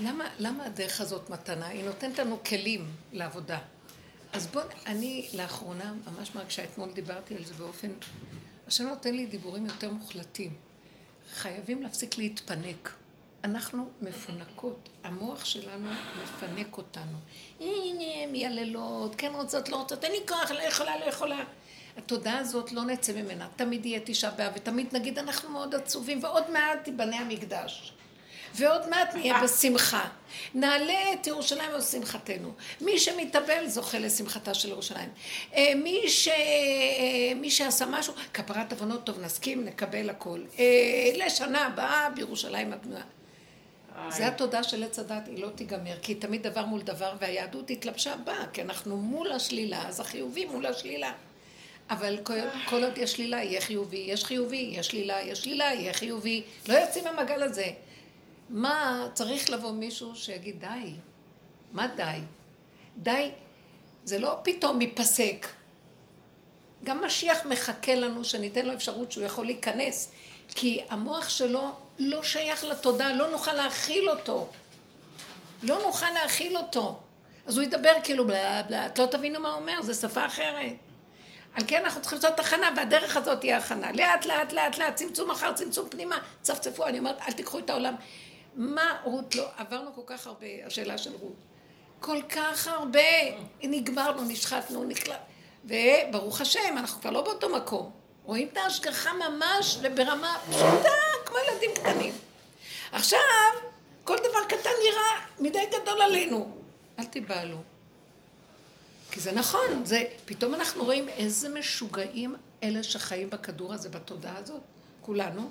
למה, למה הדרך הזאת מתנה? היא נותנת לנו כלים לעבודה. אז בואו, אני לאחרונה ממש מרגישה, אתמול דיברתי על זה באופן... השם נותן לי דיבורים יותר מוחלטים. חייבים להפסיק להתפנק. אנחנו מפונקות, המוח שלנו מפנק אותנו. הנה, מייללות, כן רוצות, לא רוצות, אין לי כוח, לא יכולה, לא יכולה. התודעה הזאת לא נצא ממנה, תמיד יהיה תשעה באב, ותמיד נגיד אנחנו מאוד עצובים, ועוד מעט ייבנה המקדש. ועוד מעט נהיה בשמחה. נעלה את ירושלים על שמחתנו. מי שמתאבל זוכה לשמחתה של ירושלים. אה, מי, ש... אה, מי שעשה משהו, כפרת עוונות טוב, נסכים, נקבל הכל. אה, לשנה הבאה בירושלים הבנויה. זה התודה של עץ הדת, היא לא תיגמר, כי תמיד דבר מול דבר, והיהדות התלבשה בה, כי אנחנו מול השלילה, אז החיובי מול השלילה. אבל כל, כל עוד יש שלילה, יהיה חיובי, יש חיובי, יש שלילה, יש שלילה, יהיה חיובי. לא יוצאים מהמעגל הזה. מה, צריך לבוא מישהו שיגיד די. מה די? די, זה לא פתאום ייפסק. גם משיח מחכה לנו שניתן לו אפשרות שהוא יכול להיכנס, כי המוח שלו לא שייך לתודעה, לא נוכל להכיל אותו. לא נוכל להכיל אותו. אז הוא ידבר כאילו בלה בלה, את לא תבינו מה הוא אומר, זו שפה אחרת. על כן אנחנו צריכים לעשות הכנה, והדרך הזאת תהיה הכנה. לאט לאט לאט לאט, צמצום אחר צמצום פנימה, צפצפו, אני אומרת, אל תיקחו את העולם. מה רות לא, עברנו כל כך הרבה, השאלה של רות. כל כך הרבה, נגמרנו, נשחטנו, נקלט. וברוך השם, אנחנו כבר לא באותו מקום. רואים את ההשגחה ממש וברמה פשוטה, כמו ילדים קטנים. עכשיו, כל דבר קטן נראה מדי גדול עלינו. אל תיבהלו. כי זה נכון, זה, פתאום אנחנו רואים איזה משוגעים אלה שחיים בכדור הזה, בתודעה הזאת, כולנו.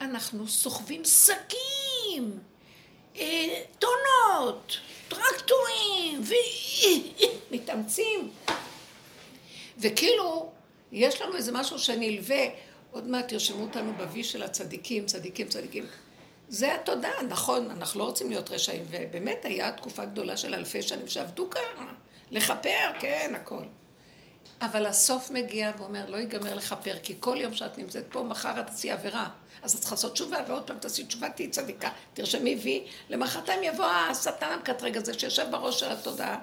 אנחנו סוחבים שקים, אה, טונות, טרקטורים, ומתאמצים. וכאילו, יש לנו איזה משהו שנלווה, עוד מעט ירשמו אותנו בוי של הצדיקים, צדיקים, צדיקים. זה התודעה, נכון, אנחנו לא רוצים להיות רשעים, ובאמת היה תקופה גדולה של אלפי שנים שעבדו ככה, לכפר, כן, הכל. אבל הסוף מגיע ואומר, לא ייגמר לכפר, כי כל יום שאת נמצאת פה, מחר את תעשי עבירה. אז את צריכה לעשות תשובה, ועוד פעם תעשי תשובה, תהיי צדיקה. תרשמי וי, למחרתיים יבוא השטן המקטרג הזה שיושב בראש של התודעה,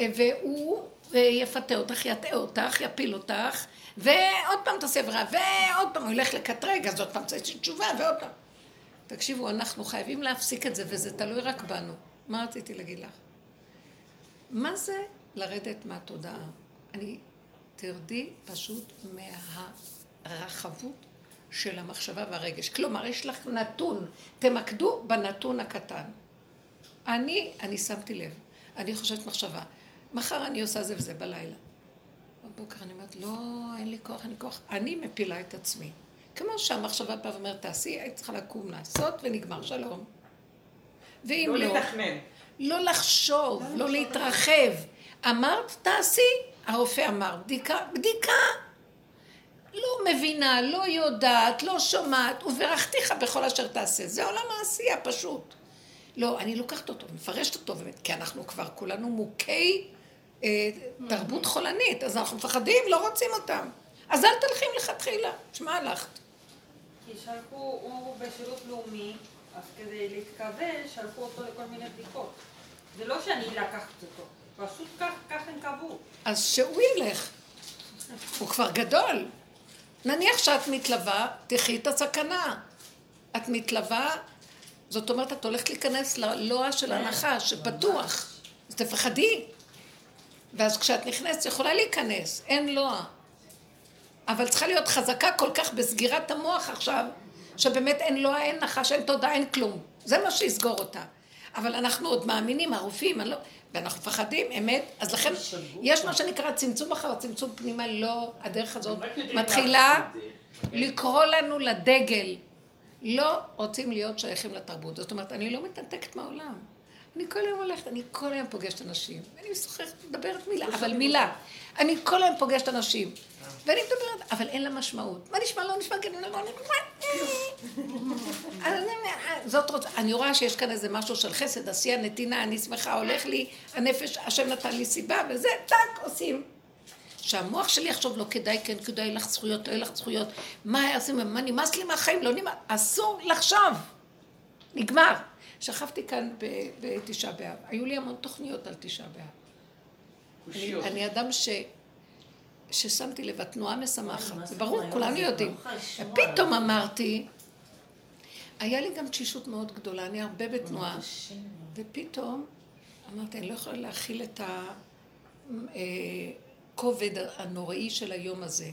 והוא יפתה אותך, יטעה אותך, יפיל אותך, ועוד פעם תעשי עבירה, ועוד פעם הוא ילך לקטרג, אז עוד פעם תעשי תשובה, ועוד פעם. תקשיבו, אנחנו חייבים להפסיק את זה, וזה תלוי רק בנו. מה רציתי להגיד לך? מה זה לרדת מהתודעה? אני, תרדי פשוט מהרחבות של המחשבה והרגש. כלומר, יש לך נתון, תמקדו בנתון הקטן. אני, אני שמתי לב, אני חושבת מחשבה, מחר אני עושה זה וזה בלילה. בבוקר אני אומרת, לא, אין לי כוח, אין לי כוח. אני מפילה את עצמי. כמו שהמחשבה באה ואומרת, תעשי, היית צריכה לקום לעשות ונגמר, שלום. ואם לא... לא לתכנן. לא לחשוב, לא, לא להתרחב. אמרת, תעשי, הרופא אמר, בדיקה, בדיקה. לא מבינה, לא יודעת, לא שומעת, וברכתיך בכל אשר תעשה. זה עולם העשייה, פשוט. לא, אני לוקחת אותו, מפרשת אותו, באמת, כי אנחנו כבר כולנו מוכי אה, תרבות חולנית, אז אנחנו מפחדים, לא רוצים אותם. אז אל תלכי מלכתחילה, שמע הלכת. כי שלחו, הוא בשירות לאומי, אז כדי להתקבל, שלחו אותו לכל מיני בדיקות. זה לא שאני לקחת אותו, פשוט כך, כך הם קבעו. אז שהוא ילך. הוא כבר גדול. נניח שאת מתלווה, תחי את הסכנה. את מתלווה, זאת אומרת, את הולכת להיכנס ללוע של הנחש, שפתוח. אז תפחדי. ואז כשאת נכנסת, יכולה להיכנס, אין לוע. אבל צריכה להיות חזקה כל כך בסגירת המוח עכשיו, שבאמת אין לוע, אין נחש, אין תודה, אין כלום. זה מה שיסגור אותה. אבל אנחנו עוד מאמינים, הרופאים, לא, ואנחנו מפחדים, אמת, אז לכן יש מה שנקרא צמצום אחר צמצום פנימה, לא, הדרך הזאת מתחילה לקרוא לנו לדגל. לא רוצים להיות שייכים לתרבות. זאת אומרת, אני לא מתנתקת מהעולם. אני כל היום הולכת, אני כל היום פוגשת אנשים. אני משוחחת, מדברת מילה, אבל מילה. אני כל היום פוגשת אנשים. ואני מדברת, אבל אין לה משמעות. מה נשמע? לא נשמע, כאילו, לא נשמע. זאת רוצה, אני רואה שיש כאן איזה משהו של חסד, עשייה, נתינה, אני שמחה, הולך לי, הנפש, השם נתן לי סיבה, וזה, טאק, עושים. שהמוח שלי יחשוב, לא כדאי, כן כדאי לך זכויות, לא יהיה לך זכויות, מה עושים, מה נמאס לי מהחיים, לא נמאס, אסור לחשוב. נגמר. שכבתי כאן בתשעה באב. היו לי המון תוכניות על תשעה באב. אני, אני אדם ש... ששמתי לב, התנועה משמחת, זה ברור, כולנו יודעים. ופתאום אמרתי, היה לי גם תשישות מאוד גדולה, אני הרבה בתנועה, ופתאום אמרתי, אני לא יכולה להכיל את הכובד אה, הנוראי של היום הזה.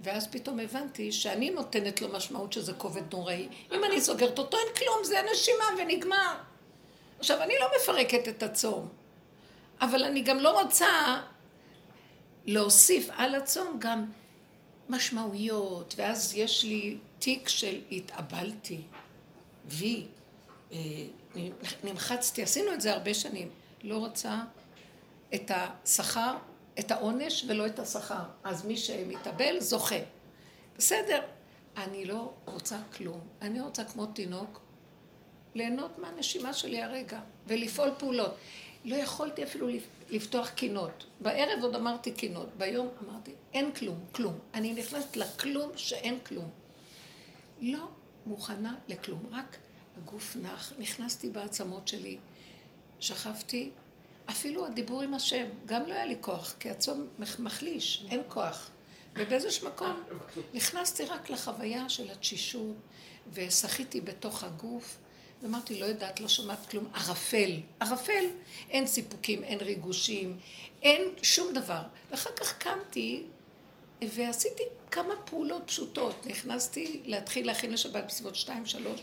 ואז פתאום הבנתי שאני נותנת לו משמעות שזה כובד נוראי. אם אני סוגרת אותו, אין כלום, זה נשימה ונגמר. עכשיו, אני לא מפרקת את הצום, אבל אני גם לא רוצה להוסיף על הצום גם משמעויות, ואז יש לי תיק של התאבלתי, וי, אה, נמחצתי, עשינו את זה הרבה שנים. לא רוצה את השכר, את העונש ולא את השכר. אז מי שמתאבל זוכה. בסדר, אני לא רוצה כלום. אני רוצה כמו תינוק ליהנות מהנשימה שלי הרגע ולפעול פעולות. לא יכולתי אפילו לפתוח קינות. בערב עוד אמרתי קינות, ביום אמרתי, אין כלום, כלום. אני נכנסת לכלום שאין כלום. לא מוכנה לכלום, רק הגוף נח, נכנסתי בעצמות שלי, שכבתי, אפילו הדיבור עם השם, גם לא היה לי כוח, כי הצום מחליש, אין כוח. ובאיזשהו מקום נכנסתי רק לחוויה של התשישות, ושחיתי בתוך הגוף, ואמרתי, לא יודעת, לא שומעת כלום, ערפל, ערפל, אין סיפוקים, אין ריגושים, אין שום דבר. ואחר כך קמתי ועשיתי כמה פעולות פשוטות. נכנסתי להתחיל להכין לשבת בסביבות שתיים, שלוש,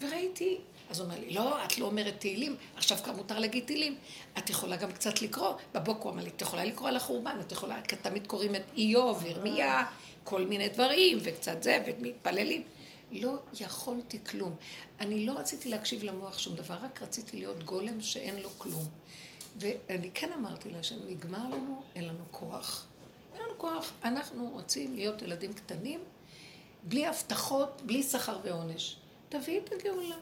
וראיתי, אז הוא אומר לי, לא, את לא אומרת תהילים, עכשיו כבר מותר להגיד תהילים. את יכולה גם קצת לקרוא. בבוקר הוא אמר לי, את יכולה לקרוא על החורבן, את יכולה, כי תמיד קוראים את איוב, ירמיה, כל מיני דברים, וקצת זה, ומתפללים. לא יכולתי כלום. אני לא רציתי להקשיב למוח שום דבר, רק רציתי להיות גולם שאין לו כלום. ואני כן אמרתי לה שנגמר לנו, אין לנו כוח. אין לנו כוח. אנחנו רוצים להיות ילדים קטנים, בלי הבטחות, בלי שכר ועונש. תביאי את הגאולה.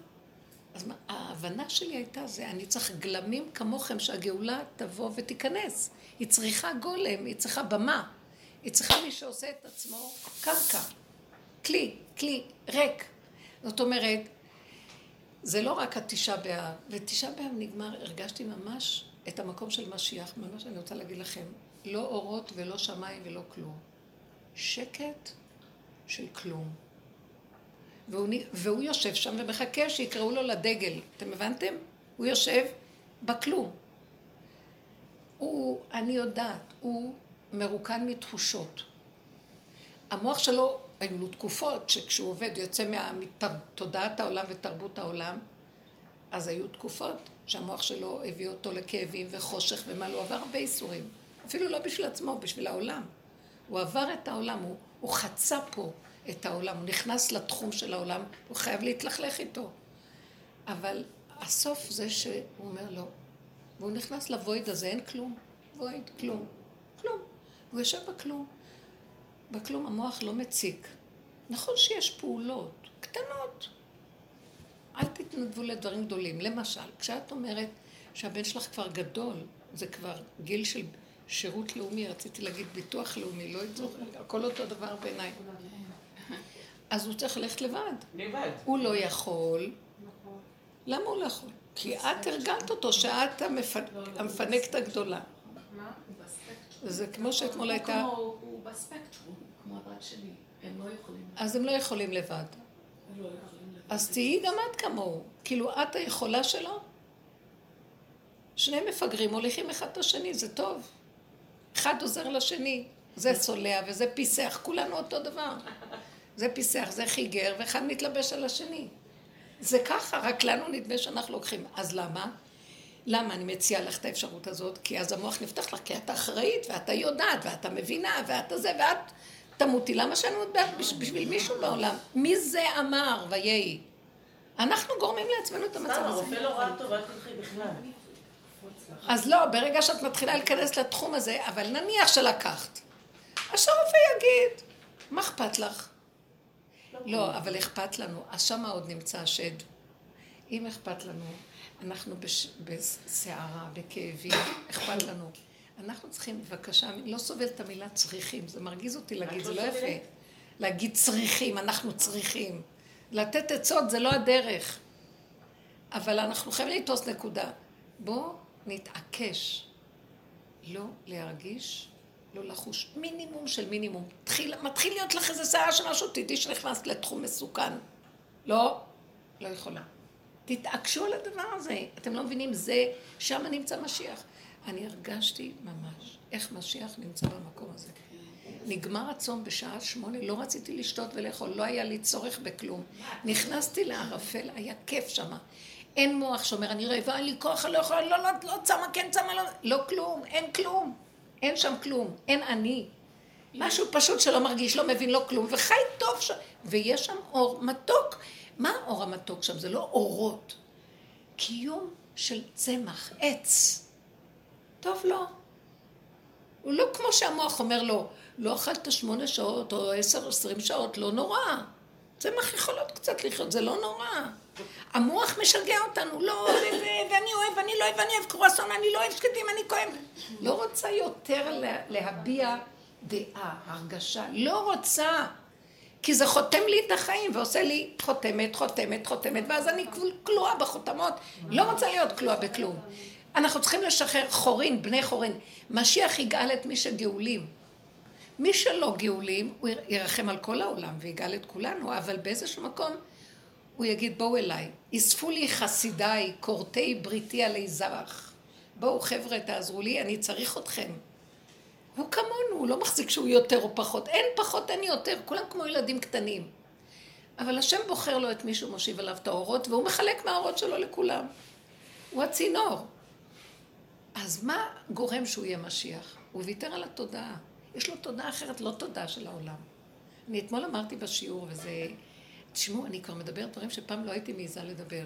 אז מה, ההבנה שלי הייתה זה, אני צריך גלמים כמוכם שהגאולה תבוא ותיכנס. היא צריכה גולם, היא צריכה במה. היא צריכה מי שעושה את עצמו קרקע. כלי, כלי, ריק. זאת אומרת, זה לא רק התשעה באב, ותשעה באב נגמר, הרגשתי ממש את המקום של משיח, ממש אני רוצה להגיד לכם, לא אורות ולא שמיים ולא כלום. שקט של כלום. והוא, והוא יושב שם ומחכה שיקראו לו לדגל. אתם הבנתם? הוא יושב בכלום. הוא, אני יודעת, הוא מרוקן מתחושות. המוח שלו, היו לו תקופות שכשהוא עובד יוצא מתודעת העולם ותרבות העולם, אז היו תקופות שהמוח שלו הביא אותו לכאבים וחושך ומה, הוא עבר הרבה איסורים. אפילו לא בשביל עצמו, בשביל העולם. הוא עבר את העולם, הוא, הוא חצה פה את העולם, הוא נכנס לתחום של העולם, הוא חייב להתלכלך איתו. אבל הסוף זה שהוא אומר לא. והוא נכנס לוויד הזה, אין כלום. וויד, כלום. כלום. הוא יושב בכלום. בכלום המוח לא מציק. נכון שיש פעולות קטנות. אל תתנדבו לדברים גדולים. למשל, כשאת אומרת שהבן שלך כבר גדול, זה כבר גיל של שירות לאומי, רציתי להגיד ביטוח לאומי, לא יודעת, הכל אותו דבר בעיניי. אז הוא צריך ללכת לבד. לבד. הוא לא יכול. למה הוא לא יכול? כי את הרגלת אותו שאת המפנקת הגדולה. מה? זה כמו שאתמול הייתה... הוא בספקטרום, כמו הבת שלי. הם לא יכולים. אז הם לא יכולים לבד. לא אז תהיי גם את כמוהו. כאילו, את היכולה שלו? שני מפגרים מוליכים אחד את השני, זה טוב. אחד עוזר לשני. זה סולע וזה פיסח, כולנו אותו דבר. זה פיסח, זה חיגר, ואחד מתלבש על השני. זה ככה, רק לנו נדמה שאנחנו לוקחים. אז למה? למה אני מציעה לך את האפשרות הזאת? כי אז המוח נפתח לך, כי את אחראית, ואתה יודעת, ואתה מבינה, ואתה זה, ואת תמותי. למה שאני יודעת בשביל מישהו בעולם? מי זה אמר ויהי? אנחנו גורמים לעצמנו את המצב הזה. הרופא לא ראה טוב, אל תלכי בכלל. אז לא, ברגע שאת מתחילה להיכנס לתחום הזה, אבל נניח שלקחת. אז שהרופא יגיד, מה אכפת לך? לא, אבל אכפת לנו. אז שמה עוד נמצא השד. אם אכפת לנו, אנחנו בסערה, בכאבים, אכפת לנו. אנחנו צריכים, בבקשה, אני לא סובל את המילה צריכים, זה מרגיז אותי להגיד, זה לא יפה. להגיד צריכים, אנחנו צריכים. לתת עצות זה לא הדרך. אבל אנחנו חייבים לתפוס נקודה. בואו נתעקש לא להרגיש, לא לחוש מינימום של מינימום. מתחיל, מתחיל להיות לך איזה שערה של משהו, תדעי שנכנסת לתחום מסוכן. לא, לא יכולה. תתעקשו על הדבר הזה. אתם לא מבינים, זה, שם נמצא משיח. אני הרגשתי ממש איך משיח נמצא במקום הזה. נגמר הצום בשעה שמונה, לא רציתי לשתות ולאכול, לא היה לי צורך בכלום. נכנסתי לערפל, היה כיף שמה. אין מוח שאומר, אני רעבה, אין לי כוח, אני לא יכולה, לא, לא, לא צמה, כן צמה, לא, לא כלום, אין כלום. אין שם כלום, אין אני. משהו פשוט שלא מרגיש, לא מבין, לא כלום, וחי טוב שם. ויש שם אור מתוק. מה האור המתוק שם? זה לא אורות. קיום של צמח, עץ. טוב לו. הוא לא כמו שהמוח אומר לו, לא אכלת שמונה שעות או עשר, עשרים שעות, לא נורא. צמח יכול להיות קצת לחיות, זה לא נורא. המוח משגע אותנו, לא, ואני אוהב, אני לא אוהב, אני אוהב קרואסון, אני לא אוהב שקדים, אני כואב. לא רוצה יותר להביע דעה, הרגשה. לא רוצה. כי זה חותם לי את החיים ועושה לי חותמת, חותמת, חותמת, ואז אני כלואה בחותמות. לא רוצה להיות כלואה בכלום. אנחנו צריכים לשחרר חורין, בני חורין. משיח יגאל את מי שגאולים. מי שלא גאולים, הוא ירחם על כל העולם ויגאל את כולנו, אבל באיזשהו מקום הוא יגיד, בואו אליי, אספו לי חסידיי, כורתי בריתי עלי זרח. בואו חבר'ה, תעזרו לי, אני צריך אתכם. הוא כמונו, הוא לא מחזיק שהוא יותר או פחות. אין פחות, אין יותר, כולם כמו ילדים קטנים. אבל השם בוחר לו את מי שהוא מושיב עליו את האורות, והוא מחלק מהאורות שלו לכולם. הוא הצינור. אז מה גורם שהוא יהיה משיח? הוא ויתר על התודעה. יש לו תודעה אחרת, לא תודעה של העולם. אני אתמול אמרתי בשיעור, וזה... תשמעו, אני כבר מדברת דברים שפעם לא הייתי מעיזה לדבר.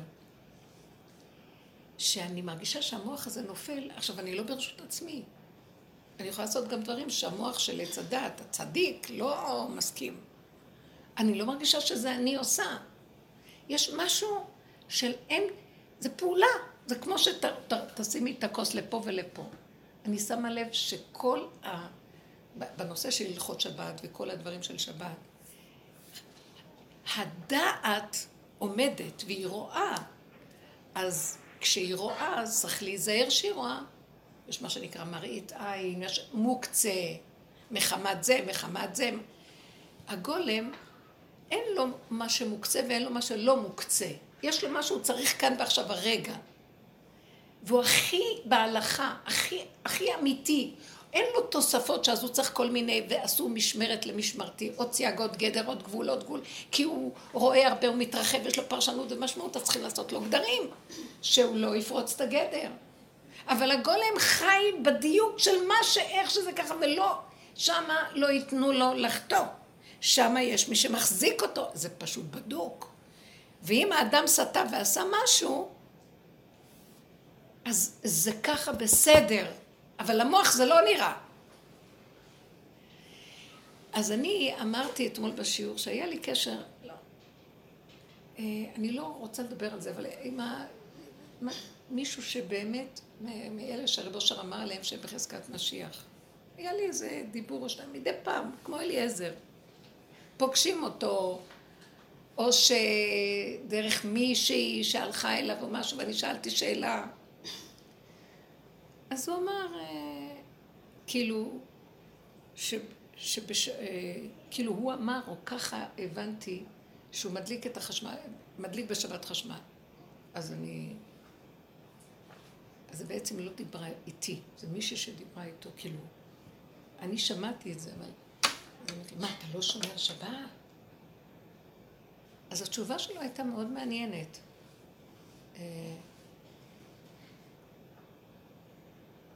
שאני מרגישה שהמוח הזה נופל, עכשיו אני לא ברשות עצמי. אני יכולה לעשות גם דברים שהמוח של עץ הדת, הצדיק, לא מסכים. אני לא מרגישה שזה אני עושה. יש משהו של אין, זה פעולה. זה כמו שתשימי את הכוס לפה ולפה. אני שמה לב שכל ה... בנושא של הלכות שבת וכל הדברים של שבת, הדעת עומדת והיא רואה, אז כשהיא רואה, אז צריך להיזהר שהיא רואה. יש מה שנקרא מראית עין, יש מוקצה, מחמת זה, מחמת זה. הגולם, אין לו מה שמוקצה ואין לו מה שלא מוקצה. יש לו מה שהוא צריך כאן ועכשיו הרגע. והוא הכי בהלכה, הכי, הכי אמיתי. אין לו תוספות שאז הוא צריך כל מיני, ועשו משמרת למשמרתי, עוד צייגות גדר, עוד גבול, עוד גבול, כי הוא רואה הרבה, הוא מתרחב, יש לו פרשנות ומשמעות, אז צריכים לעשות לו גדרים, שהוא לא יפרוץ את הגדר. אבל הגולם חי בדיוק של מה שאיך שזה ככה, ולא, שמה לא ייתנו לו לחטוא. שמה יש מי שמחזיק אותו, זה פשוט בדוק. ואם האדם סטה ועשה משהו, אז זה ככה בסדר, אבל למוח זה לא נראה. אז אני אמרתי אתמול בשיעור שהיה לי קשר, לא, אה, אני לא רוצה לדבר על זה, אבל עם ה... מישהו שבאמת, מאלה שהרב אושר אמר עליהם שהם בחזקת משיח. היה לי איזה דיבור או שניים מדי פעם, כמו אליעזר. פוגשים אותו, או שדרך מישהי שהלכה אליו או משהו, ואני שאלתי שאלה. אז הוא אמר, אה, כאילו, ש, שבש, אה, כאילו הוא אמר, או ככה הבנתי, שהוא מדליק את החשמל, מדליק בשבת חשמל. אז אני אז זה בעצם לא דיברה איתי, זה מישהי שדיברה איתו, כאילו, אני שמעתי את זה, אבל... אז אמרתי, מה, אתה לא שומר שבת? אז התשובה שלו הייתה מאוד מעניינת. אה,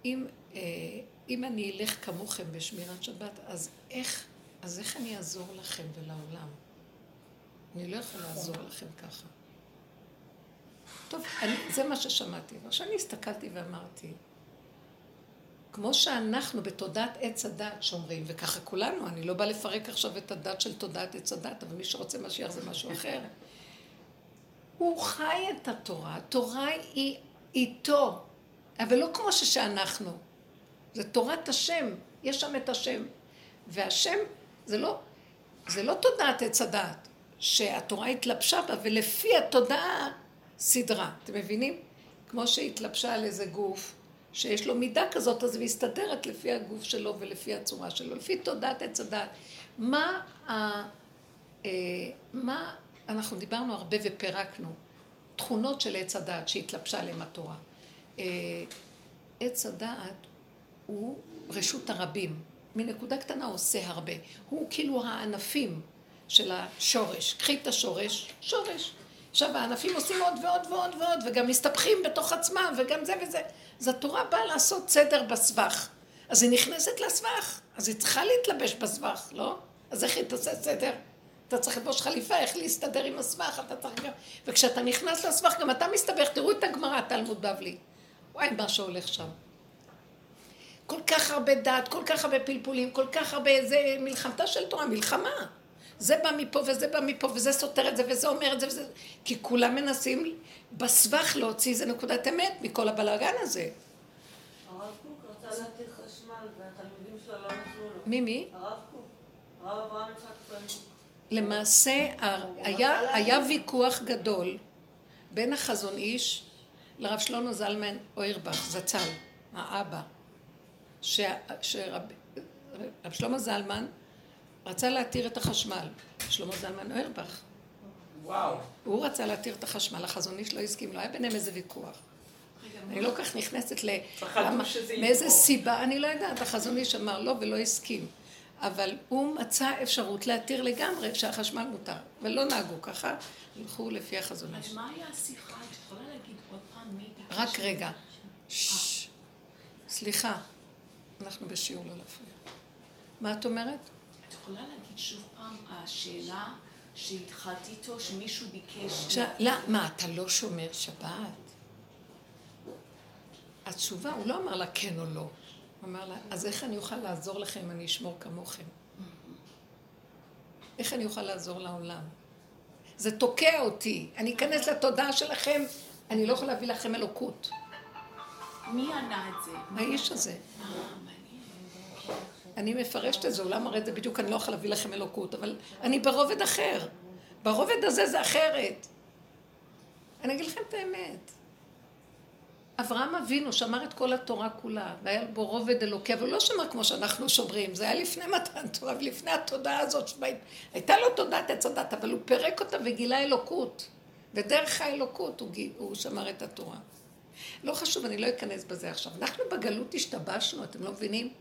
אם, אה, אם אני אלך כמוכם בשמירת שבת, אז איך, אז איך אני אעזור לכם ולעולם? אני לא יכולה לעזור לכם ככה. טוב, אני, זה מה ששמעתי. ועכשיו אני הסתכלתי ואמרתי, כמו שאנחנו בתודעת עץ הדת שומרים, וככה כולנו, אני לא באה לפרק עכשיו את הדת של תודעת עץ הדת, אבל מי שרוצה משיח זה משהו אחר. הוא חי את התורה, התורה היא איתו, אבל לא כמו שאנחנו. זה תורת השם, יש שם את השם. והשם זה לא, זה לא תודעת עץ הדת, שהתורה התלבשה בה, ולפי התודעה סדרה, אתם מבינים? כמו שהתלבשה על איזה גוף, שיש לו מידה כזאת, אז היא מסתדרת לפי הגוף שלו ולפי הצורה שלו, לפי תודעת עץ הדת. מה, ה, אה, מה, אנחנו דיברנו הרבה ופירקנו, תכונות של עץ הדעת שהתלבשה עליהם התורה. אה, עץ הדעת הוא רשות הרבים. מנקודה קטנה עושה הרבה. הוא כאילו הענפים של השורש. קחי את השורש, שורש. עכשיו הענפים עושים עוד ועוד ועוד ועוד, וגם מסתבכים בתוך עצמם, וגם זה וזה. אז התורה באה לעשות סדר בסבך. אז היא נכנסת לסבך, אז היא צריכה להתלבש בסבך, לא? אז איך היא תעשה סדר? אתה צריך לבוש חליפה, איך להסתדר עם הסבך, אתה צריך גם... וכשאתה נכנס לסבך, גם אתה מסתבך, תראו את הגמרא, תלמוד בבלי. וואי, מה שהולך שם. כל כך הרבה דת, כל כך הרבה פלפולים, כל כך הרבה... זה מלחמתה של תורה, מלחמה. זה בא מפה וזה בא מפה וזה סותר את זה וזה אומר את זה וזה... כי כולם מנסים בסבך להוציא איזה נקודת אמת מכל הבלאגן הזה. הרב קוק רצה להתיר חשמל והתלמידים שלו לא נתנו לו. מי מי? הרב קוק. הרב אברהם יצחק קוק. למעשה היה, היה ויכוח גדול בין החזון איש לרב שלמה זלמן אוירבך, זצ"ל, האבא, שרב שלמה זלמן רצה להתיר את החשמל, שלמה זלמן אוירבך. וואו. הוא רצה להתיר את החשמל, החזון איש לא הסכים, לא היה ביניהם איזה ויכוח. אני לא כך נכנסת ל... למה- מאיזה. סיבה, אני לא יודעת, החזון איש אמר לא ולא הסכים. אבל הוא מצא אפשרות להתיר לגמרי שהחשמל מותר, ולא נהגו ככה, הלכו לפי החזון איש. אז מה היה השיחה? את יכולה להגיד עוד פעם מי ביקש? רק רגע. סליחה, אנחנו בשיעור לא להפריע. מה את אומרת? את יכולה להגיד שוב פעם השאלה שהתחלתי איתו, שמישהו ביקש... לא, מה, אתה לא שומר שבת? התשובה, הוא לא אמר לה כן או לא. הוא אמר לה, אז איך אני אוכל לעזור לכם אם אני אשמור כמוכם? איך אני אוכל לעזור לעולם? זה תוקע אותי. אני אכנס לתודעה שלכם, אני לא יכולה להביא לכם אלוקות. מי ענה את זה? האיש הזה. אני מפרשת את זה, אולי מראה את זה בדיוק, אני לא יכולה להביא לכם אלוקות, אבל אני ברובד אחר. ברובד הזה זה אחרת. אני אגיד לכם את האמת. אברהם אבינו שמר את כל התורה כולה, והיה בו רובד אלוקי, אבל הוא לא שמר כמו שאנחנו שומרים, זה היה לפני מתן תורה ולפני התודעה הזאת, שבה הייתה לו תודעת עץ הדת, אבל הוא פירק אותה וגילה אלוקות. ודרך האלוקות הוא, הוא שמר את התורה. לא חשוב, אני לא אכנס בזה עכשיו. אנחנו בגלות השתבשנו, אתם לא מבינים?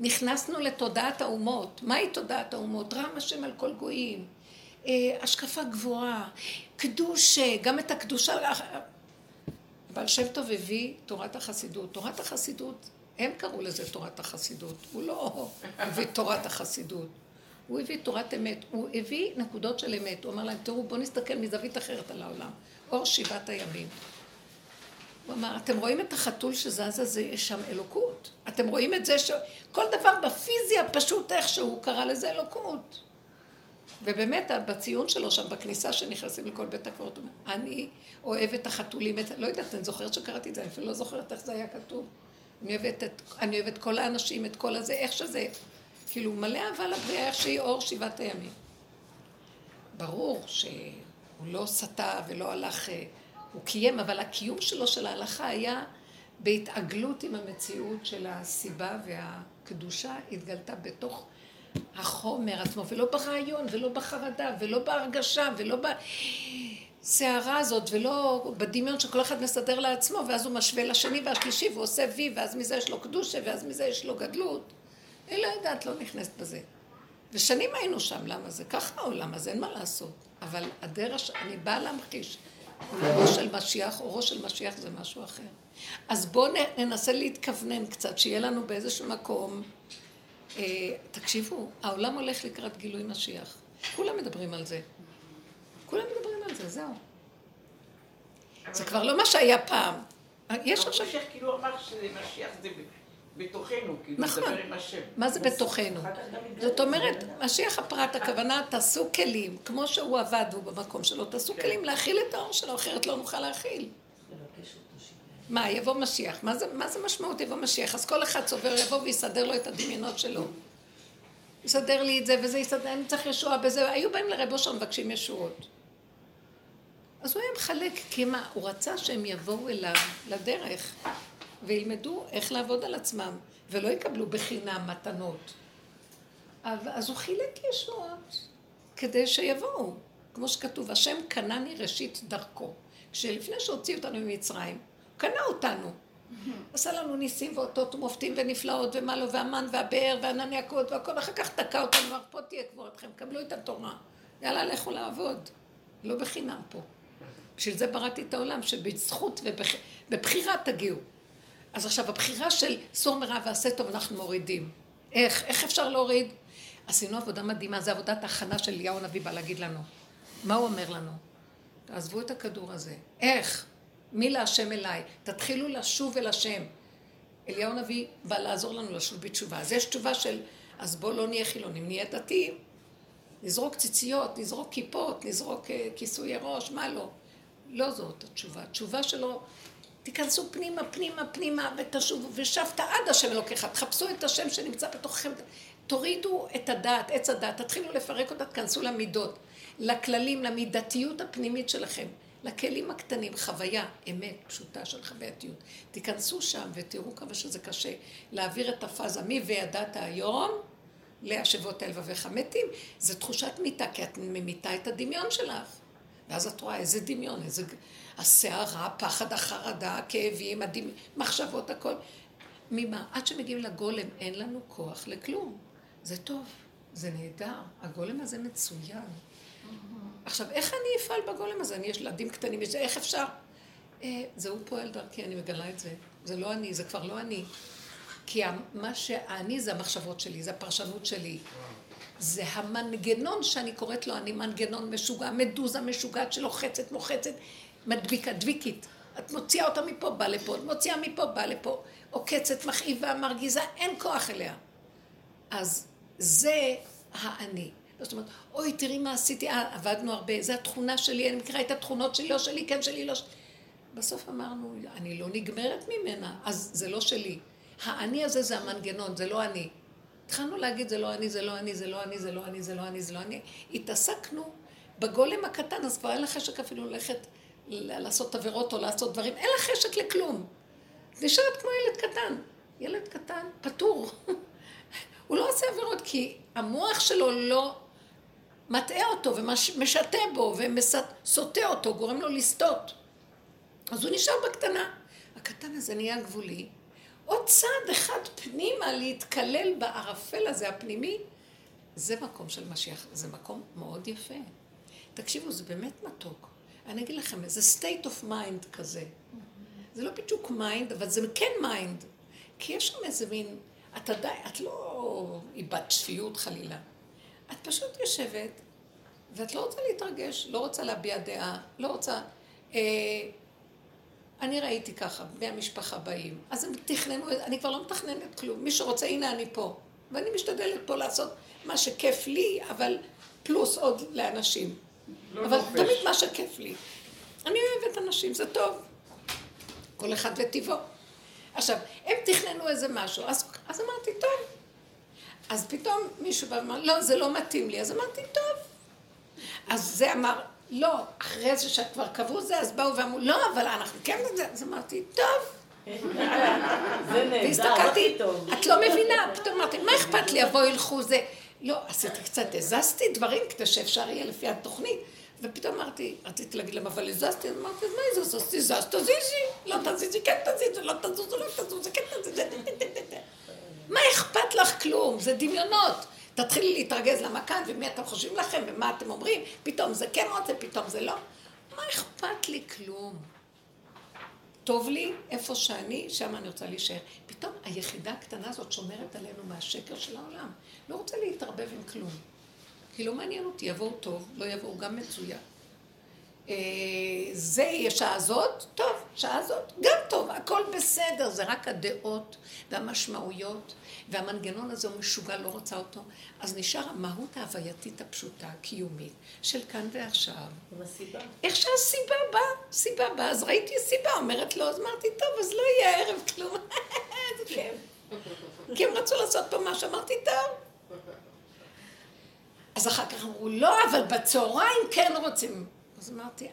נכנסנו לתודעת האומות. מהי תודעת האומות? רם השם על כל גויים. אה, השקפה גבוהה. קדוש, אה, גם את הקדושה... בעל שם טוב הביא תורת החסידות. תורת החסידות, הם קראו לזה תורת החסידות. הוא לא הביא תורת החסידות. הוא הביא תורת אמת. הוא הביא נקודות של אמת. הוא אמר להם, תראו, בואו נסתכל מזווית אחרת על העולם. אור שבעת הימים. הוא אמר, אתם רואים את החתול שזז הזה, יש שם אלוקות. אתם רואים את זה ש... כל דבר בפיזי הפשוט איכשהו, קרא לזה אלוקות. ובאמת, בציון שלו שם, בכניסה שנכנסים לכל בית הקברות, הוא אומר, אני אוהב את החתולים, את... לא יודעת, אני זוכרת שקראתי את זה, אני אפילו לא זוכרת איך זה היה כתוב. אני אוהבת את, אני אוהבת כל האנשים, את כל הזה, איך שזה, כאילו, מלא אהבה לבריאה, איך שהיא אור שבעת הימים. ברור שהוא לא סטה ולא הלך, אה, הוא קיים, אבל הקיום שלו של ההלכה היה בהתעגלות עם המציאות של הסיבה והקדושה התגלתה בתוך החומר עצמו, ולא ברעיון, ולא בחרדה, ולא בהרגשה, ולא בסערה הזאת, ולא בדמיון שכל אחד מסדר לעצמו, ואז הוא משווה לשני והשלישי, ועושה וי, ואז מזה יש לו קדושה, ואז מזה יש לו גדלות. אני לא יודעת, לא נכנסת בזה. ושנים היינו שם, למה זה ככה העולם הזה, אין מה לעשות. אבל הדרך, אני באה להמחיש, אורו של משיח, אורו של משיח זה משהו אחר. אז בואו ננסה להתכוונן קצת, שיהיה לנו באיזשהו מקום, אה, תקשיבו, העולם הולך לקראת גילוי משיח. כולם מדברים על זה. כולם מדברים על זה, זהו. זה כבר לא מה שהיה פעם. יש עכשיו... המשיח כאילו אמר שזה משיח זה בתוכנו, כאילו נכון. לדבר עם השם. מה זה בתוכנו? זאת אומרת, משיח הפרט, הכוונה, תעשו כלים, כמו שהוא עבד והוא במקום שלו, תעשו כלים להכיל את האור שלו, אחרת לא נוכל להכיל. מה, יבוא משיח? מה זה, מה זה משמעות יבוא משיח? אז כל אחד צובר יבוא ויסדר לו את הדמיונות שלו. יסדר לי את זה וזה יסדר, אני צריך ישועה בזה. היו באים לרב אושר מבקשים ישועות. אז הוא היה מחלק, כי מה, הוא רצה שהם יבואו אליו לדרך וילמדו איך לעבוד על עצמם, ולא יקבלו בחינם מתנות. אז הוא חילק ישועות כדי שיבואו. כמו שכתוב, השם קנני ראשית דרכו. כשלפני שהוציא אותנו ממצרים, הוא קנה אותנו. עשה לנו ניסים ואותות ומופתים ונפלאות ומה לא, והמן והבאר וענני הקוד והכל, אחר כך תקע אותנו, אמר פה תהיה קבורתכם, קבלו את התורה. יאללה, לכו לעבוד. לא בחינם פה. בשביל זה בראתי את העולם, שבזכות ובבחירה תגיעו. אז עכשיו, הבחירה של סור מרע ועשה טוב אנחנו מורידים. איך? איך אפשר להוריד? עשינו עבודה מדהימה, זו עבודת הכנה של אליהו הנביא בא להגיד לנו. מה הוא אומר לנו? תעזבו את הכדור הזה. איך? מי להשם אליי? תתחילו לשוב אל השם. אליהו הנביא בא לעזור לנו לשוב בתשובה. אז יש תשובה של, אז בואו לא נהיה חילונים, נהיה דתיים. נזרוק ציציות, נזרוק כיפות, נזרוק אה, כיסויי ראש, מה לא? לא זאת התשובה. התשובה שלו, תיכנסו פנימה, פנימה, פנימה, ותשובו, ושבת עד השם אלוקיך. תחפשו את השם שנמצא בתוככם. תורידו את הדעת, עץ הדעת, תתחילו לפרק אותה, תכנסו למידות, לכללים, למידתיות הפנימית שלכם, לכלים הקטנים, חוויה, אמת, פשוטה של חווייתיות. תיכנסו שם ותראו כמה שזה קשה להעביר את הפאזה מי וידעת היום להשבות אל לבביך מתים, זה תחושת מיתה, כי את ממיתה את הדמיון שלך. ואז את רואה איזה דמיון, איזה... הסערה, פחד, החרדה, הכאבים, הדמ... מחשבות, הכל. ממה? עד שמגיעים לגולם אין לנו כוח לכלום. זה טוב, זה נהדר, הגולם הזה מצוין. עכשיו, איך אני אפעל בגולם הזה? אני יש ילדים קטנים, איך אפשר? אה, זה הוא פועל דרכי, אני מגלה את זה. זה לא אני, זה כבר לא אני. כי מה שאני זה המחשבות שלי, זה הפרשנות שלי. זה המנגנון שאני קוראת לו, אני מנגנון משוגע, מדוזה משוגעת שלוחצת, מוחצת, מדביקה, דביקית. את מוציאה אותה מפה, באה לפה, את מוציאה מפה, באה לפה. עוקצת, מכאיבה, מרגיזה, אין כוח אליה. אז זה האני. זאת אומרת, אוי, תראי מה עשיתי, אה, עבדנו הרבה, זו התכונה שלי, אני מכירה את התכונות שלי, לא שלי, כן שלי, לא שלי. בסוף אמרנו, אני לא נגמרת ממנה, אז זה לא שלי. האני הזה זה המנגנון, זה לא אני. התחלנו להגיד, זה לא אני, זה לא אני, זה לא אני, זה לא אני, זה לא אני, זה לא אני. התעסקנו בגולם הקטן, אז כבר אין לך חשק אפילו ללכת לעשות עבירות או לעשות דברים, אין לך חשק לכלום. נשארת כמו ילד קטן. ילד קטן, פטור. הוא לא עושה עבירות כי המוח שלו לא מטעה אותו ומשתה בו וסוטה אותו, גורם לו לסטות. אז הוא נשאר בקטנה. הקטן הזה נהיה גבולי. עוד צעד אחד פנימה להתקלל בערפל הזה הפנימי, זה מקום של משיח, זה מקום מאוד יפה. תקשיבו, זה באמת מתוק. אני אגיד לכם, זה state of mind כזה. זה לא בדיוק mind, אבל זה כן mind. כי יש שם איזה מין, את עדיין, את לא איבדת שפיות חלילה. את פשוט יושבת, ואת לא רוצה להתרגש, לא רוצה להביע דעה, לא רוצה... אה, אני ראיתי ככה, בני המשפחה באים, אז הם תכננו, אני כבר לא מתכננת כלום. מי שרוצה, הנה אני פה. ואני משתדלת פה לעשות מה שכיף לי, אבל פלוס עוד לאנשים. לא אבל נופש. תמיד מה שכיף לי. אני אוהבת אנשים, זה טוב. כל אחד וטיבו. עכשיו, הם תכננו איזה משהו, אז, אז אמרתי, טוב. אז פתאום מישהו בא ואמר, לא, זה לא מתאים לי. אז אמרתי, טוב. אז זה אמר, לא, אחרי זה שכבר קבעו זה, אז באו ואמרו, לא, אבל אנחנו כן זה. אז אמרתי, טוב. זה נהדר, והסתכלתי, את לא מבינה, פתאום אמרתי, מה אכפת לי, יבואו, ילכו, זה... לא, עשיתי קצת, הזזתי דברים כדי שאפשר יהיה לפי התוכנית. ופתאום אמרתי, רציתי להגיד להם, אבל הזזתי, אז אמרתי, מה הזז? אז תזז, תזיזי, לא תזיזי, כן תזיזי, לא תזוזו, לא תזוזו, כן תזיזי, מה אכפת לך כלום? זה דמיונות. תתחילי להתרגז למה כאן, ומי אתם חושבים לכם, ומה אתם אומרים, פתאום זה כן רוצה, פתאום זה לא. מה אכפת לי כלום? טוב לי איפה שאני, שם אני רוצה להישאר. פתאום היחידה הקטנה הזאת שומרת עלינו מהשקר של העולם. לא רוצה להתערבב עם כלום. כי לא מעניין אותי, יבואו טוב, לא יבואו גם מצוין. אה, זה יהיה שעה זאת, טוב, שעה זאת, גם טוב, הכל בסדר, זה רק הדעות והמשמעויות, והמנגנון הזה הוא משוגע, לא רוצה אותו. אז נשאר המהות ההווייתית הפשוטה, הקיומית, של כאן ועכשיו. הסיבה. איך שהסיבה באה, סיבה באה, אז ראיתי סיבה, אומרת לו, אז אמרתי, טוב, אז לא יהיה ערב כלום. כיף. כי הם רצו לעשות פה משהו, אמרתי, טוב. אז אחר כך אמרו, לא, אבל בצהריים כן רוצים. אז אמרתי, אה,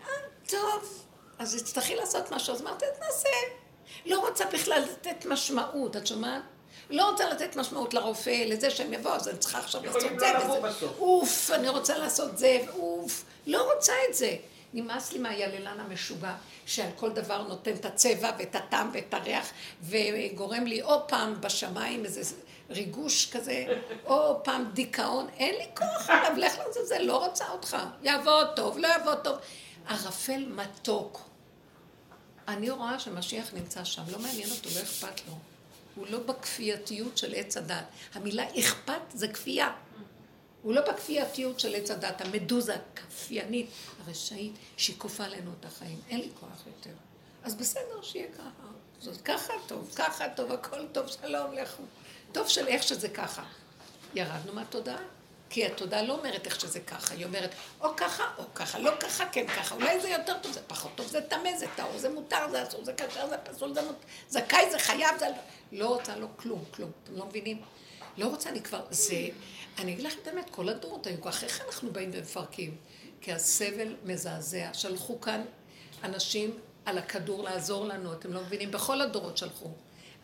טוב, אז תצטרכי לעשות משהו. אז אמרתי, נעשה. לא רוצה בכלל לתת משמעות, את שומעת? לא רוצה לתת משמעות לרופא, לזה שהם יבואו, אז אני צריכה עכשיו לעשות זה לא וזה. בסוף. אוף, אני רוצה לעשות זה, אוף. לא רוצה את זה. נמאס לי מהיללן המשוגע, שעל כל דבר נותן את הצבע ואת הטעם ואת הריח, וגורם לי או פעם בשמיים איזה ריגוש כזה, או פעם דיכאון. אין לי כוח עליו, לך לזה, לא רוצה אותך. יעבוד טוב, לא יעבוד טוב. ערפל מתוק. אני רואה שמשיח נמצא שם, לא מעניין אותו, לא אכפת לו. הוא לא בכפייתיות של עץ הדת. המילה אכפת זה כפייה. הוא לא בכפייתיות של עץ הדת, המדוזה הכפיינית, הרשעית, שהיא כופה עלינו את החיים. אין לי כוח יותר. אז בסדר, שיהיה ככה. זאת ככה טוב, ככה טוב, הכל טוב, שלום לכו. טוב של איך שזה ככה. ירדנו מהתודעה. כי התודעה לא אומרת איך שזה ככה, היא אומרת או ככה או ככה, לא ככה, כן ככה, אולי זה יותר טוב, זה פחות טוב, זה טמא, זה טהור, זה מותר, זה אסור, זה כשר, זה פסול, זה מות... זכאי, זה חייב, זה... לא רוצה לו כלום, כלום, אתם לא מבינים? לא רוצה, אני כבר, זה... אני אגיד לכם את האמת, כל הדורות היו ככה, איך אנחנו באים ומפרקים? כי הסבל מזעזע, שלחו כאן אנשים על הכדור לעזור לנו, אתם לא מבינים? בכל הדורות שלחו,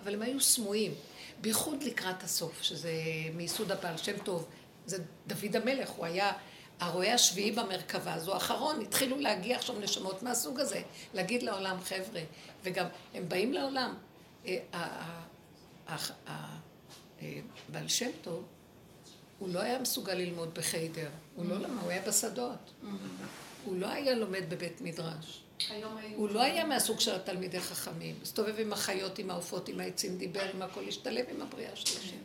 אבל הם היו סמויים, בייחוד לקראת הסוף, שזה מיסוד הבעל שם טוב. זה דוד המלך, הוא היה הרועה השביעי במרכבה, אז הוא האחרון, התחילו להגיע עכשיו נשמות מהסוג הזה, להגיד לעולם, חבר'ה, וגם הם באים לעולם. אה, אה, בעל שם טוב, הוא לא היה מסוגל ללמוד בחיידר, הוא לא למד, הוא היה בשדות. הוא לא היה לומד בבית מדרש. הוא לא היה מהסוג של התלמידי חכמים. הסתובב עם החיות, עם העופות, עם העצים, דיבר עם הכל, השתלב עם הבריאה של השם.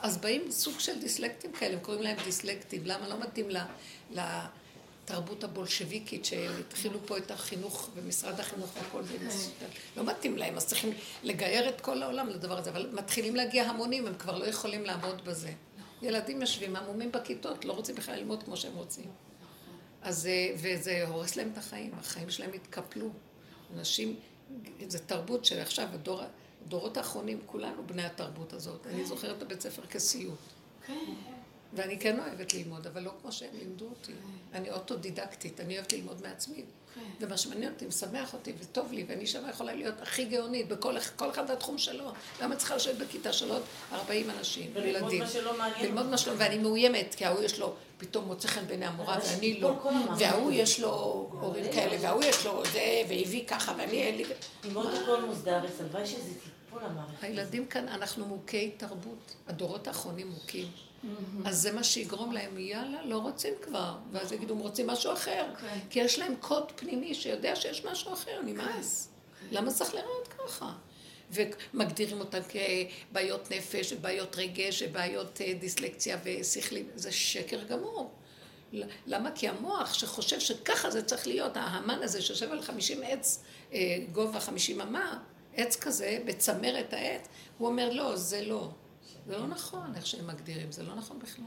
אז באים סוג של דיסלקטים כאלה, הם קוראים להם דיסלקטים. למה לא מתאים לתרבות הבולשביקית, שהם התחילו פה את החינוך ומשרד החינוך והכל זה מסודר. לא מתאים להם, אז צריכים לגייר את כל העולם לדבר הזה, אבל מתחילים להגיע המונים, הם כבר לא יכולים לעמוד בזה. ילדים יושבים עמומים בכיתות, לא רוצים בכלל ללמוד כמו שהם רוצים. אז, וזה הורס להם את החיים, החיים שלהם התקפלו. אנשים, זו תרבות שעכשיו הדור... הדורות האחרונים, כולנו בני התרבות הזאת. אני זוכרת את הבית ספר כסיוט. ואני כן אוהבת ללמוד, אבל לא כמו שהם לימדו אותי. אני אוטודידקטית, אני אוהבת ללמוד מעצמי. ומה שמעניין אותי, משמח אותי וטוב לי, ואני שמה יכולה להיות הכי גאונית בכל אחד והתחום שלו. למה צריכה לשבת בכיתה של עוד 40 אנשים, ילדים? וללמוד מה שלא מעניין. ללמוד מה שלא, ואני מאוימת, כי ההוא יש לו פתאום מוצא חן בעיני המורה ואני לא. וההוא יש לו הורים כאלה, וההוא יש לו זה, והביא ככה, ואני אין לי... ללמוד הכל מוסדר, הלוואי שזה טיפול המערכת. הילדים כאן, אנחנו מוכי תרבות. הדורות האחרונים מוכים. אז זה מה שיגרום להם, יאללה, לא רוצים כבר. ואז יגידו, הם רוצים משהו אחר. כי יש להם קוד פנימי שיודע שיש משהו אחר, נמאס. למה צריך לראות ככה? ומגדירים אותם כבעיות נפש, ובעיות רגש, ובעיות דיסלקציה ושכלים. זה שקר גמור. למה? כי המוח שחושב שככה זה צריך להיות, ההמן הזה שיושב על 50 עץ, גובה 50 אמה, עץ כזה, בצמרת העץ, הוא אומר, לא, זה לא. זה לא נכון איך שהם מגדירים, זה לא נכון בכלל.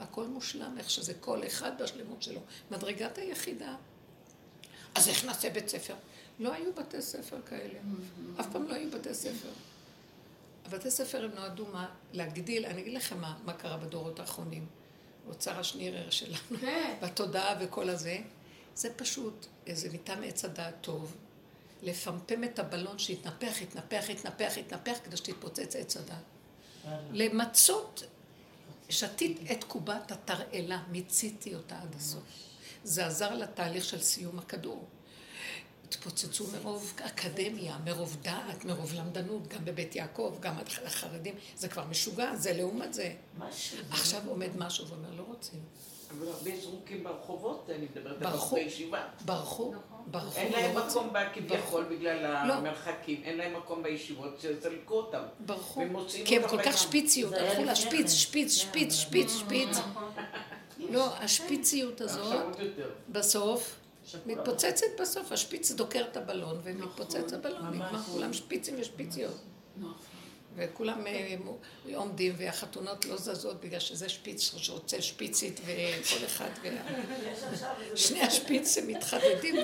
הכל מושלם איך שזה כל אחד בשלמות שלו. מדרגת היחידה. אז איך נעשה בית ספר? לא היו בתי ספר כאלה. אף פעם לא היו בתי ספר. הבתי ספר הם נועדו מה? להגדיל, אני אגיד לכם מה, מה קרה בדורות האחרונים. אוצר השנירר שלנו, בתודעה וכל הזה. זה פשוט איזה מטעם עץ הדעת טוב, לפמפם את הבלון שיתנפח, יתנפח, יתנפח, יתנפח, כדי שתתפוצץ עץ הדעת. למצות, שתית את קובת התרעלה, מיציתי אותה עד הסוף. זה עזר לתהליך של סיום הכדור. התפוצצו מרוב אקדמיה, מרוב דעת, מרוב למדנות, גם בבית יעקב, גם החרדים. זה כבר משוגע, זה לעומת זה. עכשיו עומד משהו ואומר, לא רוצים. אבל הרבה זרוקים ברחובות, אני מדברת על ברחו, בחורי ישיבה. ברחו, ברחו. אין לא להם. מקום בה כביכול בגלל לא. המרחקים, אין להם מקום בישיבות שזרקו אותם. ברחו. כי הם כל כך. שפיציות, הלכו לשפיץ, כן. שפיץ, שפיץ, שפיץ, שפיץ. לא, השפיציות הזאת, עכשיו עוד יותר. בסוף, מתפוצצת בסוף, השפיץ דוקר את הבלון ומתפוצץ הבלון, נגמר, כולם שפיצים ושפיציות. וכולם אה, עומדים והחתונות לא זזות בגלל שזה שפיץ שרוצה שפיצית וכל אחד, וה- שני השפיצים מתחדדים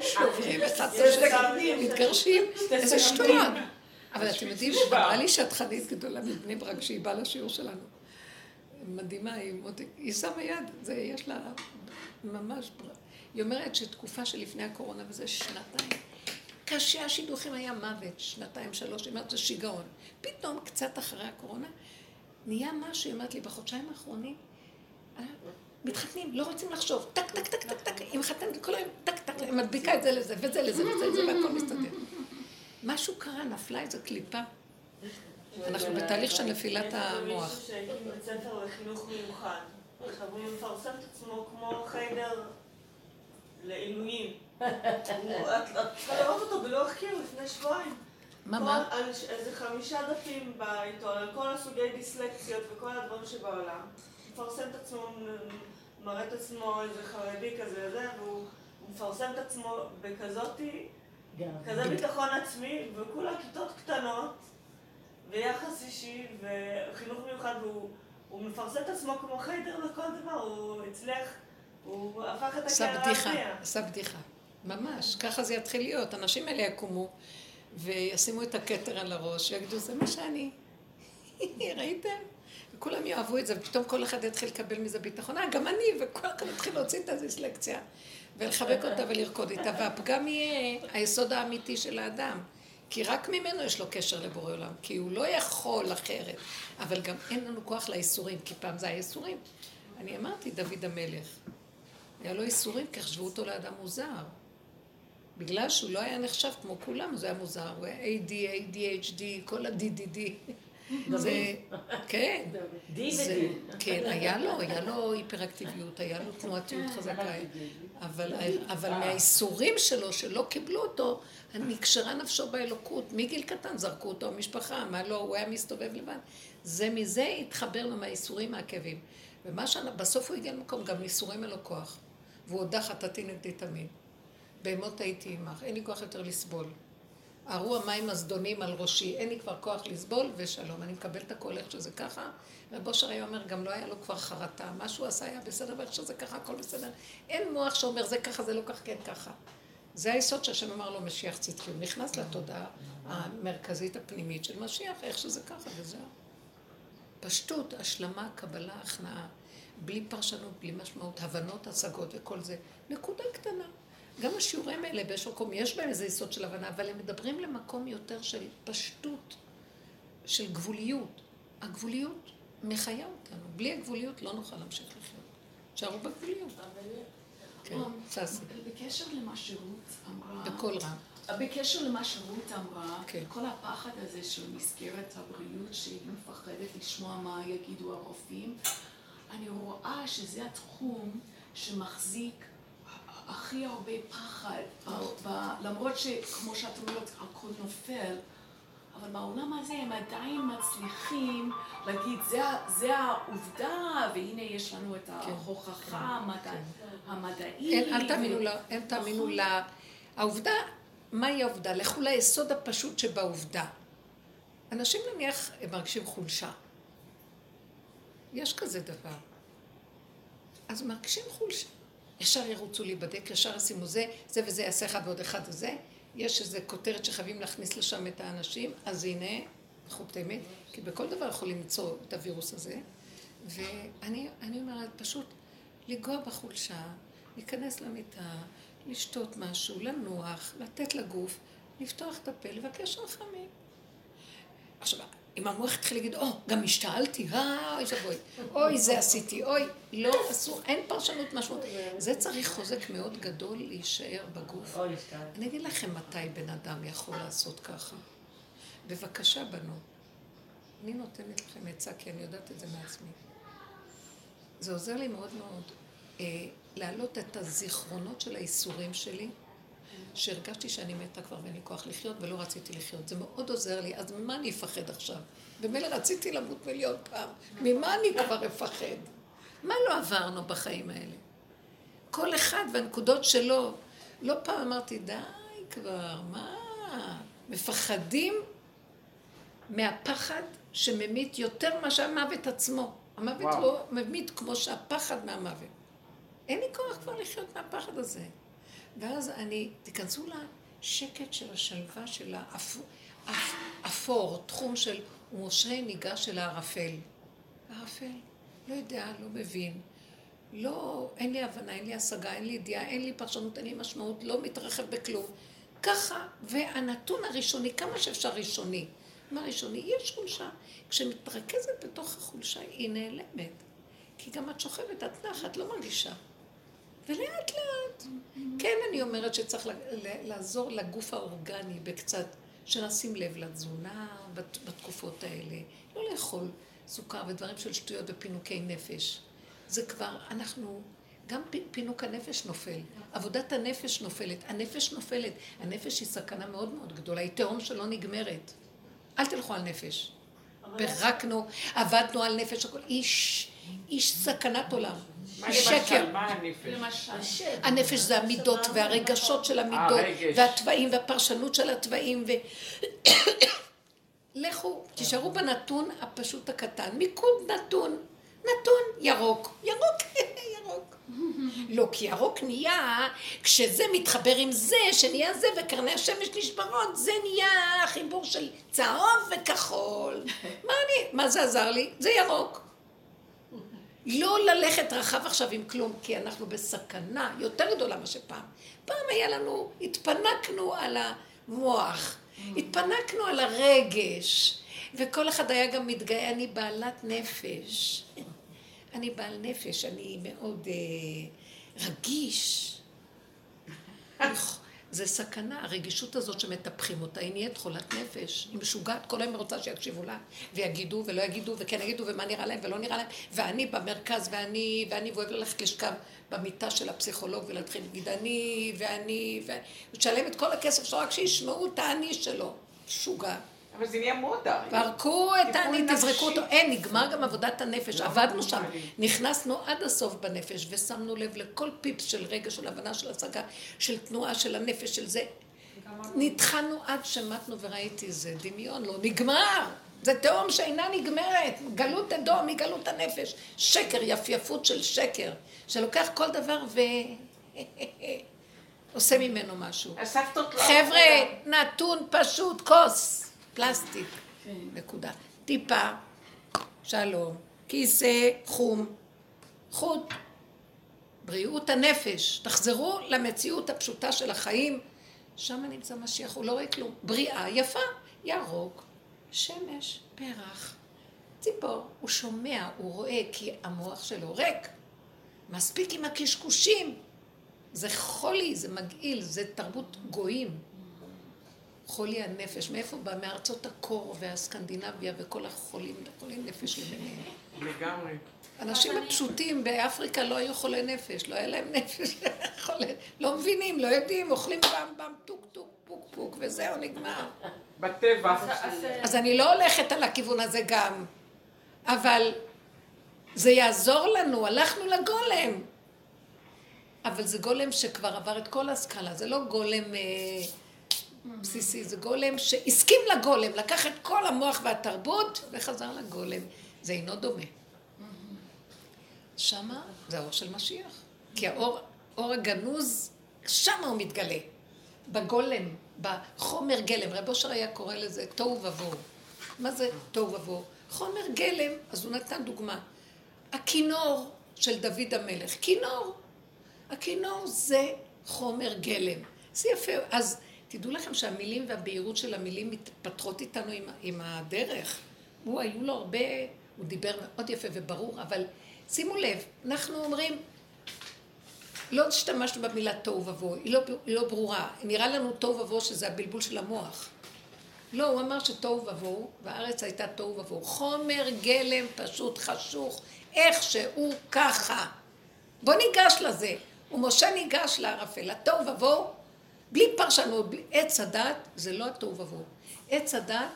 ושוברים אחד את השני, מתגרשים, איזה שטויות. אבל אתם יודעים, אמרה לי שטחנית גדולה מבני ברק שהיא באה לשיעור שלנו. מדהימה, היא שמה יד, זה יש לה ממש, בר- היא אומרת שתקופה שלפני הקורונה, וזה שנתיים, קשה השידוכים היה מוות, שנתיים, שלוש, היא אומרת, זה שיגעון. פתאום, קצת אחרי הקורונה, נהיה משהו, היא אומרת לי, בחודשיים האחרונים, אה, מתחתנים, לא רוצים לחשוב, טק, טק, טק, טק, טק, היא מחתנת כל היום, טק, טק, היא מדביקה את זה לזה, וזה לזה, וזה לזה, והכל מסתדר. משהו קרה, נפלה איזו קליפה. אנחנו בתהליך של נפילת המוח. יש מישהו שהקים בית ספר לחינוך מיוחד. עכשיו הוא מפרסם את עצמו כמו חיידר לעילויים. את צריכה לראות אותו בלוח קיר לפני שבועיים. מה, מה? על איזה חמישה דפים בעיתון, על כל הסוגי דיסלקציות וכל הדברים שבעולם. מפרסם את עצמו, מראה את עצמו איזה חרדי כזה, זה, והוא הוא מפרסם את עצמו בכזאתי, כזה ביטחון עצמי, וכולה כיתות קטנות, ויחס אישי, וחינוך מיוחד, והוא הוא מפרסם את עצמו כמו חיידר לכל דבר, הוא הצליח, הוא הפך את עשה הקערה בדיחה. עשה בדיחה. ממש, ככה זה יתחיל להיות. האנשים האלה יקומו וישימו את הכתר על הראש, ויגידו, זה מה שאני. ראיתם? וכולם יאהבו את זה, ופתאום כל אחד יתחיל לקבל מזה ביטחון. אה, גם אני, וכל אחד יתחיל להוציא את הדיסלקציה, ולחבק אותה ולרקוד איתה, והפגם יהיה היסוד האמיתי של האדם. כי רק ממנו יש לו קשר לבורא עולם, כי הוא לא יכול אחרת. אבל גם אין לנו כוח לאיסורים, כי פעם זה הייסורים. אני אמרתי, דוד המלך, היה לו איסורים, כי חשבו אותו לאדם מוזר. בגלל שהוא לא היה נחשב כמו כולם, הוא היה מוזר. הוא היה AD, ADHD, כל ה-DDD. זה, כן. זה, ודי. כן, היה לו, היה לו היפראקטיביות, היה לו תנועתיות חזקה. אבל, מהאיסורים שלו, שלא קיבלו אותו, נקשרה נפשו באלוקות. מגיל קטן זרקו אותו המשפחה, מה לא, הוא היה מסתובב לבד. זה מזה התחבר לו מהאיסורים, מהכאבים. ומה שבסוף הוא הגיע למקום, גם ייסורים אין לו כוח. והוא הודה חטאתי נגדי תמיד. בהמות הייתי עמך, אין לי כוח יותר לסבול. ארו המים הזדונים על ראשי, אין לי כבר כוח לסבול, ושלום. אני מקבל את הכל איך שזה ככה. רב היה אומר, גם לא היה לו כבר חרטה. מה שהוא עשה היה בסדר, ואיך שזה ככה, הכל בסדר. אין מוח שאומר, זה ככה, זה לא כך, כן ככה. זה היסוד שהשם אמר לו, משיח צדקי. הוא נכנס לתודעה המרכזית הפנימית של משיח, איך שזה ככה, וזהו. פשטות, השלמה, קבלה, הכנעה. בלי פרשנות, בלי משמעות, הבנות, השגות וכל זה. נקודה קטנה. גם השיעורים האלה באיזשהו מקום, יש בהם איזה יסוד של הבנה, אבל הם מדברים למקום יותר של פשטות, של גבוליות. הגבוליות מחיה אותנו. בלי הגבוליות לא נוכל להמשיך לחיות. תשארו בגבוליות. כן, ססי, בקשר למה שרות אמרה, בקול רם. בקשר למה שרות אמרה, כן. כל הפחד הזה של מסגרת הבריאות, שהיא מפחדת לשמוע מה יגידו הרופאים, אני רואה שזה התחום שמחזיק הכי הרבה פחד, למרות שכמו שאת אומרת, הכל נופל, אבל בעולם הזה הם עדיין מצליחים להגיד, זה, זה העובדה, והנה יש לנו את ההוכחה המדע, המדעית. אין, אל תאמינו לה, אין תאמינו נכון. לה. העובדה, מהי העובדה? לכו ליסוד הפשוט שבעובדה. אנשים נניח מרגישים חולשה. יש כזה דבר. אז מרגישים חולשה. ישר ירוצו להיבדק, ישר ישימו זה, זה וזה יעשה אחד ועוד אחד וזה. יש איזו כותרת שחייבים להכניס לשם את האנשים, אז הנה, חותמת, כי בכל דבר יכולים למצוא את הווירוס הזה. ואני אני אומרת, פשוט לנגוע בחולשה, להיכנס למיטה, לשתות משהו, לנוח, לתת לגוף, לפתוח את הפה, לבקש רחמים. עכשיו, אם המוח יתחיל להגיד, או, גם השתעלתי, אה, אוי ואבוי, אוי, זה עשיתי, אוי, לא, אסור, אין פרשנות משמעות. זה צריך חוזק מאוד גדול להישאר בגוף. אני אגיד לכם מתי בן אדם יכול לעשות ככה. בבקשה, בנות. אני נותנת לכם עצה, כי אני יודעת את זה מעצמי. זה עוזר לי מאוד מאוד אה, להעלות את הזיכרונות של האיסורים שלי, שהרגשתי שאני מתה כבר ואין לי כוח לחיות ולא רציתי לחיות. זה מאוד עוזר לי, אז ממה אני אפחד עכשיו? במילא רציתי למות מיליון פעם, ממה אני כבר אפחד? מה לא עברנו בחיים האלה? כל אחד והנקודות שלו. לא פעם אמרתי, די כבר, מה? מפחדים מהפחד שממית יותר מאשר המוות עצמו. המוות וואו. לא ממית כמו שהפחד מהמוות. אין לי כוח כבר לחיות מהפחד הזה. ואז אני, תיכנסו לשקט של השלווה של האפור, אפ- אפור, תחום של ומשה ניגש אל הערפל. הערפל, לא יודע, לא מבין. לא, אין לי הבנה, אין לי השגה, אין לי ידיעה, אין לי פרשנות, אין לי משמעות, לא מתרחב בכלום. ככה, והנתון הראשוני, כמה שאפשר ראשוני. מה ראשוני? יש חולשה. כשמתרכזת בתוך החולשה, היא נעלמת. כי גם את שוכבת, את נחה, את לא מרגישה. ולאט לאט. כן, אני אומרת שצריך לעזור לגוף האורגני בקצת, שנשים לב לתזונה בתקופות האלה. לא לאכול סוכר ודברים של שטויות ופינוקי נפש. זה כבר, אנחנו, גם פינוק הנפש נופל, עבודת הנפש נופלת, הנפש נופלת, הנפש היא סכנה מאוד מאוד גדולה, היא תהום שלא נגמרת. אל תלכו על נפש. פירקנו, עבדנו על נפש, הכל איש, איש סכנת עולם. מה שקר. מה הנפש? הנפש זה המידות והרגשות של המידות, והתוואים והפרשנות של התוואים, ו... לכו, תישארו בנתון הפשוט הקטן, מיקוד נתון, נתון ירוק, ירוק, ירוק. לא, כי ירוק נהיה, כשזה מתחבר עם זה, שנהיה זה, וקרני השמש נשברות, זה נהיה חיבור של צהוב וכחול. מה אני, מה זה עזר לי? זה ירוק. לא ללכת רחב עכשיו עם כלום, כי אנחנו בסכנה יותר גדולה מאשר פעם. פעם היה לנו, התפנקנו על המוח, התפנקנו על הרגש, וכל אחד היה גם מתגאה, אני בעלת נפש. אני בעל נפש, אני מאוד אה, רגיש. זה סכנה, הרגישות הזאת שמטפחים אותה, היא נהיית חולת נפש, היא משוגעת, כל היום רוצה שיקשיבו לה, ויגידו ולא יגידו, וכן יגידו, ומה נראה להם ולא נראה להם, ואני במרכז, ואני, ואני, ואוהב ללכת לשכב במיטה של הפסיכולוג ולהתחיל להגיד אני, ואני, ותשלם את כל הכסף שלו רק שישמעו את האני שלו. משוגע. אבל זה נהיה מודה. פרקו את האני, תזרקו אותו. אין, נגמר גם עבודת הנפש. לא, עבדנו שם. נכנסנו עד הסוף בנפש, ושמנו לב לכל פיפס של רגע, של הבנה, של השגה, של תנועה, של הנפש, של זה. נטחנו עד שמטנו וראיתי זה דמיון, לא נגמר. זה תהום שאינה נגמרת, גלות אדום היא גלות הנפש. שקר, יפייפות של שקר, שלוקח כל דבר ו... עושה ממנו משהו. לא... חבר'ה, נתון פשוט, כוס. פלסטיק, כן. נקודה. טיפה, שלום, כיסא, חום, חוט, בריאות הנפש. תחזרו למציאות הפשוטה של החיים. שם נמצא משיח, הוא לא רואה כלום. בריאה יפה, ירוק, שמש, פרח, ציפור. הוא שומע, הוא רואה, כי המוח שלו ריק. מספיק עם הקשקושים. זה חולי, זה מגעיל, זה תרבות גויים. חולי הנפש, מאיפה בא? מארצות הקור והסקנדינביה וכל החולים, חולי נפש למיניהם. לגמרי. אנשים הפשוטים באפריקה לא היו חולי נפש, לא היה להם נפש, חולה, לא מבינים, לא יודעים, אוכלים במ במ, טוק טוק, פוק פוק, וזהו, נגמר. בטבע. אז אני לא הולכת על הכיוון הזה גם, אבל זה יעזור לנו, הלכנו לגולם. אבל זה גולם שכבר עבר את כל הסקאלה, זה לא גולם... אה, בסיסי, זה גולם שהסכים לגולם, לקח את כל המוח והתרבות וחזר לגולם. זה אינו דומה. שמה זה האור של משיח. כי האור, האור הגנוז, שמה הוא מתגלה. בגולם, בחומר גלם. רב אושר היה קורא לזה תוהו ובוהו. מה זה תוהו ובוהו? חומר גלם, אז הוא נתן דוגמה. הכינור של דוד המלך, כינור. הכינור זה חומר גלם. זה יפה. אז תדעו לכם שהמילים והבהירות של המילים מתפתחות איתנו עם, עם הדרך. הוא, היו לו הרבה, הוא דיבר מאוד יפה וברור, אבל שימו לב, אנחנו אומרים, לא השתמשנו במילה תוהו ובוהו, היא, לא, היא לא ברורה. נראה לנו תוהו ובוהו שזה הבלבול של המוח. לא, הוא אמר שתוהו ובוהו, והארץ הייתה תוהו ובוהו. חומר גלם פשוט חשוך, איך שהוא ככה. בוא ניגש לזה. ומשה ניגש לערפל, התוהו ובוהו בלי פרשנות, בלי עץ הדת, זה לא התוהו ובוהו. עץ הדת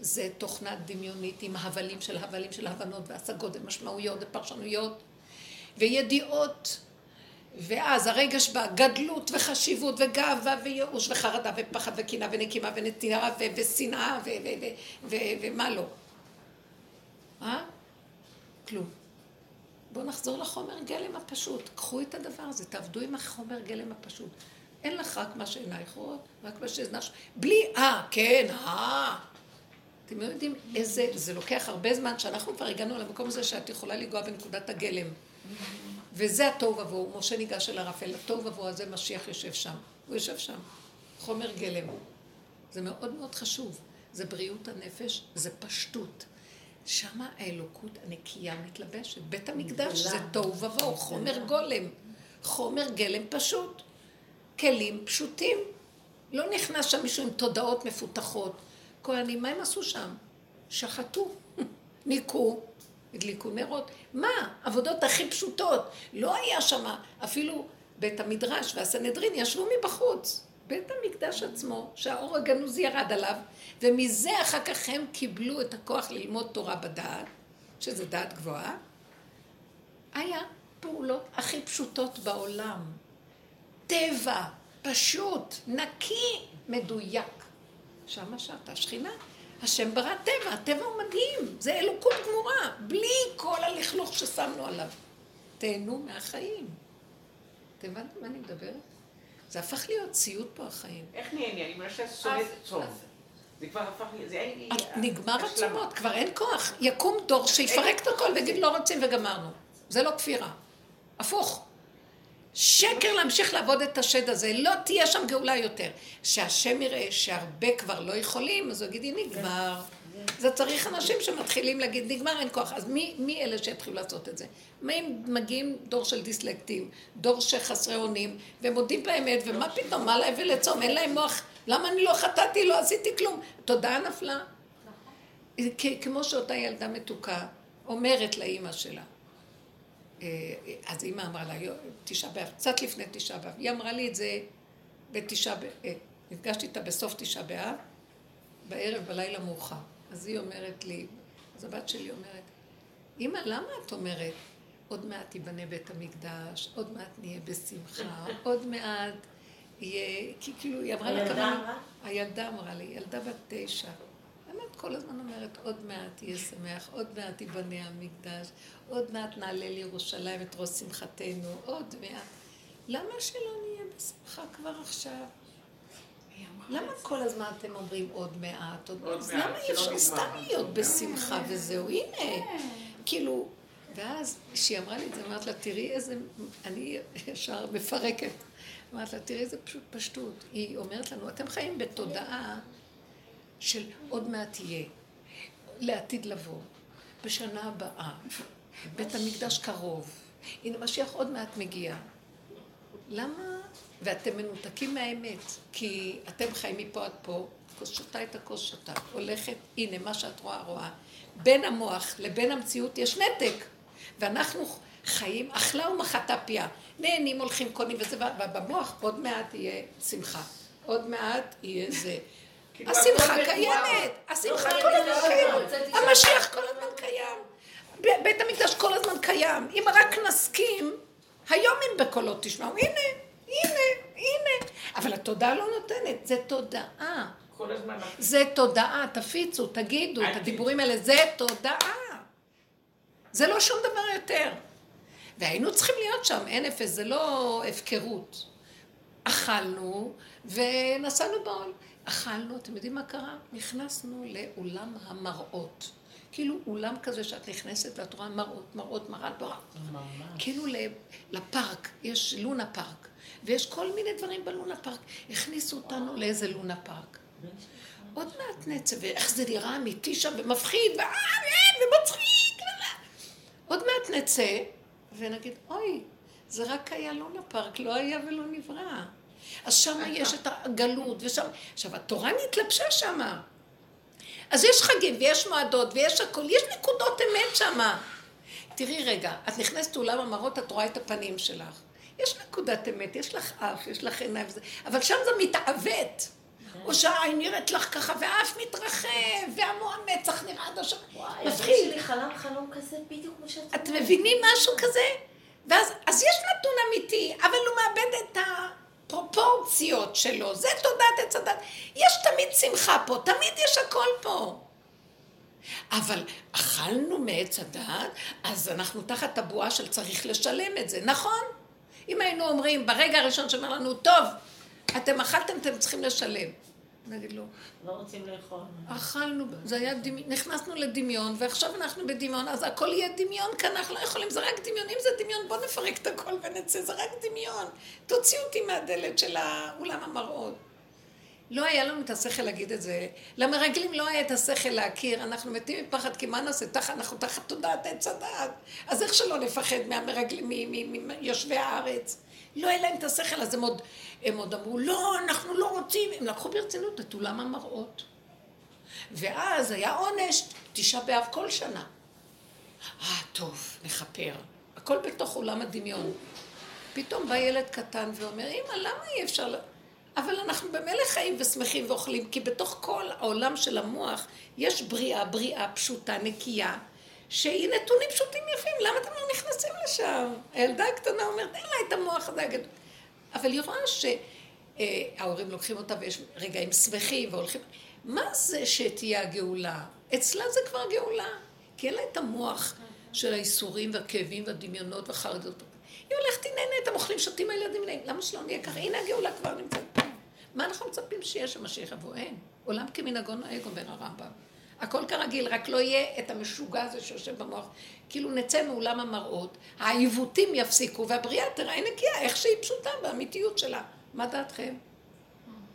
זה תוכנת דמיונית עם הבלים של הבלים של הבנות והשגות ומשמעויות ופרשנויות וידיעות. ואז הרגש בא, גדלות וחשיבות וגאווה וייאוש וחרדה ופחד וקנאה ונקימה ונתינה ושנאה ומה לא. אה? כלום. בואו נחזור לחומר גלם הפשוט. קחו את הדבר הזה, תעבדו עם החומר גלם הפשוט. אין לך רק מה שעינייך רואות, רק מה שאזנך... בלי אה, כן, אה. אתם לא יודעים איזה... זה לוקח הרבה זמן שאנחנו כבר הגענו למקום הזה שאת יכולה לנגוע בנקודת הגלם. וזה התוהו ובוהו. משה ניגש אל ערפל, התוהו ובוהו הזה משיח יושב שם. הוא יושב שם. חומר גלם. זה מאוד מאוד חשוב. זה בריאות הנפש, זה פשטות. שמה האלוקות הנקייה מתלבשת. בית המקדש זה תוהו ובוהו, חומר גולם. חומר גלם פשוט. כלים פשוטים. לא נכנס שם מישהו עם תודעות מפותחות. כהנים, מה הם עשו שם? שחטו, ניקו, הדליקו נרות. מה? עבודות הכי פשוטות. לא היה שם אפילו בית המדרש והסנהדרין ישבו מבחוץ. בית המקדש עצמו, שהאור הגנוז ירד עליו, ומזה אחר כך הם קיבלו את הכוח ללמוד תורה בדעת, שזה דעת גבוהה, היה פעולות הכי פשוטות בעולם. טבע, פשוט, נקי, מדויק. שמה שאתה שכינה. השם ברא טבע, הטבע הוא מדהים, זה אלוקות גמורה, בלי כל הלכלוך ששמנו עליו. תהנו מהחיים. אתם הבנתם מה אני מדברת? זה הפך להיות סיוט פה החיים. איך נהנה? אני מנסה שונאת צום. זה כבר הפך לי, זה אין לי... נגמר הצומות, כבר אין כוח. יקום דור שיפרק את הכל ויגיד לא רוצים וגמרנו. זה לא כפירה. הפוך. שקר להמשיך לעבוד את השד הזה, לא תהיה שם גאולה יותר. שהשם יראה שהרבה כבר לא יכולים, אז הוא יגיד, נגמר. זה צריך אנשים שמתחילים להגיד, נגמר, אין כוח. אז מי, מי אלה שיתחילו לעשות את זה? מה אם מגיעים דור של דיסלקטים, דור שחסרי אונים, והם מודים באמת, ומה פתאום, מה להם ולצום, אין להם מוח, למה אני לא חטאתי, לא עשיתי כלום? תודעה נפלה. כמו שאותה ילדה מתוקה אומרת לאימא שלה, אז אימא אמרה לה, תשעה באב, קצת לפני תשעה באב, היא אמרה לי את זה בתשעה באב, אה, נפגשתי איתה בסוף תשעה באב, בערב, בלילה מאוחר. אז היא אומרת לי, אז הבת שלי אומרת, אמא, למה את אומרת, עוד מעט ייבנה בית המקדש, עוד מעט נהיה בשמחה, עוד מעט יהיה, כי כאילו, היא אמרה לה כמה... הילדה אמרה לי, ילדה בת תשע. למה את כל הזמן אומרת, עוד מעט יהיה שמח, עוד מעט ייבנה המקדש, עוד מעט נעלה לירושלים את ראש שמחתנו, עוד מעט. למה שלא נהיה בשמחה כבר עכשיו? למה כל הזמן אתם אומרים עוד מעט, עוד מעט? אז למה אי אפשר סתם להיות בשמחה וזהו? הנה, כאילו, ואז כשהיא אמרה לי את זה, אמרת לה, תראי איזה, אני ישר מפרקת. אמרת לה, תראי איזה פשוט פשטות. היא אומרת לנו, אתם חיים בתודעה של עוד מעט יהיה, לעתיד לבוא, בשנה הבאה, בית המקדש קרוב, הנה משיח עוד מעט מגיע. למה? ואתם מנותקים מהאמת, כי אתם חיים מפה עד פה, כוס שותה את הכוס שותה, הולכת, הנה מה שאת רואה רואה. בין המוח לבין המציאות יש נתק, ואנחנו חיים, אכלה ומחתה פיה, נהנים, הולכים, קונים וזה, ובמוח עוד מעט יהיה שמחה, עוד מעט יהיה זה. כאילו, השמחה קיימת, השמחה לא כל הזמן קיימת, המשיח כל הזמן קיים, בית המקדש כל הזמן קיים, אם רק נסכים, היום אם בקולות תשמעו, הנה. הנה, הנה. אבל התודעה לא נותנת, זה תודעה. זה תודעה, תפיצו, תגידו את הדיבורים האלה, זה תודעה. זה לא שום דבר יותר. והיינו צריכים להיות שם, אין אפס, זה לא הפקרות. אכלנו ונסענו בעול. אכלנו, אתם יודעים מה קרה? נכנסנו לאולם המראות. כאילו אולם כזה שאת נכנסת ואת רואה מראות, מראות, מראה, מראה. כאילו לפארק, יש לונה פארק. ויש כל מיני דברים בלונה פארק. הכניסו אותנו לאיזה לונה פארק. עוד מעט נצא, ואיך זה נראה אמיתי שם, ומפחיד, ומצחיק. עוד מעט נצא, ונגיד, אוי, זה רק היה לונה פארק, לא היה ולא נברא. אז שם יש את הגלות, ושם... עכשיו, התורה נתלבשה שם. אז יש חגים, ויש מועדות, ויש הכול, יש נקודות אמת שם. תראי רגע, את נכנסת לאולם המראות, את רואה את הפנים שלך. יש נקודת אמת, יש לך אף, יש לך עיניים וזה, אבל שם זה מתעוות. או שהעין נראית לך ככה, והאף מתרחב, והמוח מצח נראה עד השם. וואי, מפחיד. שלי חלם חלום כזה בדיוק כמו שאת אומרת. את מבינים משהו כזה? ואז, אז יש נתון אמיתי, אבל הוא מאבד את הפרופורציות שלו. זה תודעת עץ הדת. יש תמיד שמחה פה, תמיד יש הכל פה. אבל אכלנו מעץ הדת, אז אנחנו תחת הבועה של צריך לשלם את זה, נכון? אם היינו אומרים ברגע הראשון שאומר לנו, טוב, אתם אכלתם, אתם צריכים לשלם. נגיד לו, לא רוצים לאכול. אכלנו, זה היה דמיון, נכנסנו לדמיון, ועכשיו אנחנו בדמיון, אז הכל יהיה דמיון כאן, אנחנו לא יכולים, זה רק דמיון. אם זה דמיון, בואו נפרק את הכל ונצא, זה רק דמיון. תוציאו אותי מהדלת של האולם המראות. לא היה לנו את השכל להגיד את זה. למרגלים לא היה את השכל להכיר, אנחנו מתים מפחד, כי מה נעשה? תחת, אנחנו תחת תודעת עץ הדעת. אז איך שלא נפחד מהמרגלים, מיושבי הארץ? לא היה להם את השכל, אז הם עוד, הם עוד אמרו, לא, אנחנו לא רוצים. הם לקחו ברצינות את אולם המראות. ואז היה עונש, תשעה באב כל שנה. אה, טוב, נכפר. הכל בתוך עולם הדמיון. פתאום בא ילד קטן ואומר, אמא, למה אי אפשר... אבל אנחנו במילא חיים ושמחים ואוכלים, כי בתוך כל העולם של המוח יש בריאה, בריאה פשוטה, נקייה, שהיא נתונים פשוטים יפים, למה אתם לא נכנסים לשם? הילדה הקטנה אומרת, אין לה את המוח הזה הגדול. אבל היא רואה שההורים לוקחים אותה ויש רגעים שמחים והולכים... מה זה שתהיה הגאולה? אצלה זה כבר גאולה. כי אין לה את המוח של האיסורים והכאבים והדמיונות והחרדות. היא הולכת, היא נהנית, הם אוכלים, שותים, הילדים. למה שלא נהיה ככה? הנה הגאולה כבר נמצאת פה. מה אנחנו מצפים שיהיה שמשיח יבוא? אין. עולם כמנהגו נוהג, אומר הרמב"ם. הכל כרגיל, רק לא יהיה את המשוגע הזה שיושב במוח. כאילו נצא מאולם המראות, העיוותים יפסיקו, והבריאה תראה נקייה, איך שהיא פשוטה באמיתיות שלה. מה דעתכם?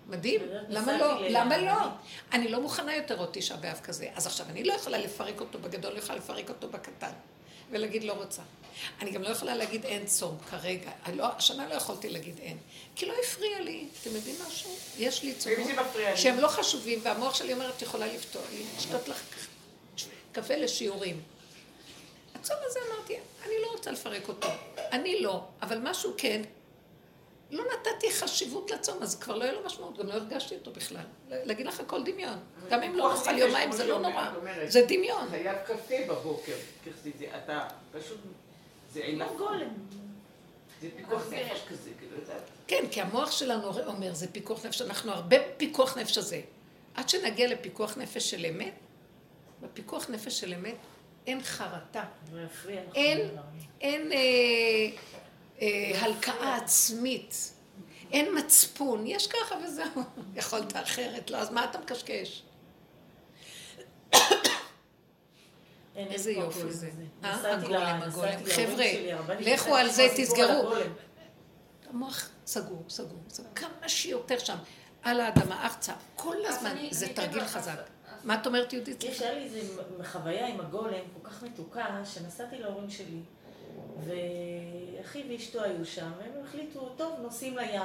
מדהים, למה לא? למה לא? אני לא מוכנה יותר עוד תשעה באב כזה. אז עכשיו, אני לא יכולה לפרק אותו בגדול, לא יכולה לפרק אותו בקטן. ולהגיד לא רוצה. אני גם לא יכולה להגיד אין צום כרגע. לא, השנה לא יכולתי להגיד אין. כי לא הפריע לי. אתם יודעים משהו? יש לי צומות שהם לא חשובים, והמוח שלי אומר, את יכולה לפתור לי, לשתות לך קפה לשיעורים. הצום הזה אמרתי, אני לא רוצה לפרק אותו. אני לא, אבל משהו כן. לא נתתי חשיבות לצום, אז כבר לא יהיה לו משמעות, גם לא הרגשתי אותו בכלל. להגיד לך הכל דמיון. גם אם לא נאכל יומיים זה לא נורא, זה דמיון. חייב קפה בבוקר, אתה פשוט, זה אין לך גולם. זה פיקוח נפש כזה, כאילו, כן, כי המוח שלנו אומר, זה פיקוח נפש, אנחנו הרבה בפיקוח נפש הזה. עד שנגיע לפיקוח נפש של אמת, בפיקוח נפש של אמת אין חרטה. אין, אין אה, הלקאה עצמית. אין מצפון, יש ככה וזהו. יכולת אחרת, לא, אז מה אתה מקשקש? איזה יופי זה. אה? הגולם, הגולם. חבר'ה, לכו על זה, תסגרו. המוח סגור, סגור, סגור. כמה שיותר שם, על האדמה, ארצה, כל הזמן, זה תרגיל חזק. מה את אומרת, יהודית? יש לי איזו חוויה עם הגולם כל כך מתוקה, שנסעתי להורים שלי. ואחי ואשתו היו שם, והם החליטו, טוב, נוסעים לים.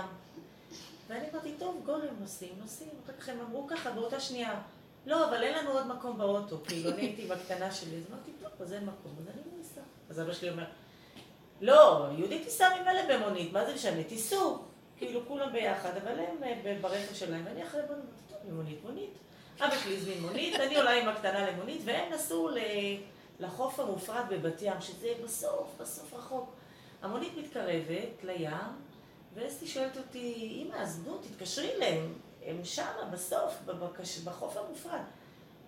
ואני אמרתי, טוב, גולם נוסעים, נוסעים. אחר כך הם אמרו ככה באותה שנייה, לא, אבל אין לנו עוד מקום באוטו. כאילו, אני הייתי בקטנה שלי, אז אמרתי, טוב, אז אין מקום, אז אני לא אסע. אז אבא שלי אומר, לא, יהודי תיסע ממילא במונית, מה זה משנה? תיסעו. כאילו, כולם ביחד, אבל הם אה, ברכב שלהם, ואני אחרי בוא נמות, טוב, מונית, מונית. אבא שלי הזמין מונית, אני עולה עם הקטנה למונית, והם נסעו ל... לחוף המופרד בבת ים, שזה בסוף, בסוף רחוק. המונית מתקרבת לים, ואסתי שואלת אותי, אמא, אז נו, תתקשרי אליהם, הם שמה, בסוף, בבקש, בחוף המופרד.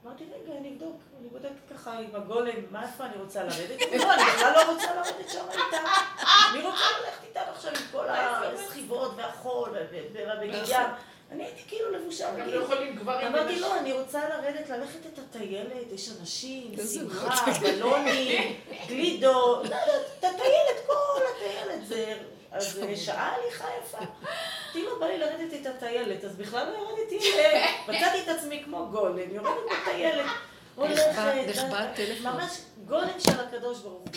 אמרתי, רגע, אני אבדוק, אני בודקת ככה עם הגולם, מה איפה אני רוצה לרדת? לא, אני בכלל לא רוצה לרדת שם איתה. אני רוצה ללכת איתה עכשיו עם כל הסחיבות והחול ובגיד ים. אני הייתי כאילו לבושה. גם לא יכולים גברים... אמרתי, לא, אני רוצה לרדת, ללכת את הטיילת, יש אנשים, שמחה, בלונים, גלידו, לא, לא, את הטיילת, כל הטיילת, זה... אז שעה הליכה יפה. אמרתי לו, בא לי לרדת את הטיילת, אז בכלל לא ירדתי, מצאתי את עצמי כמו גולם, יורדת בטיילת. נחבא טלפון. ממש גולם של הקדוש ברוך הוא.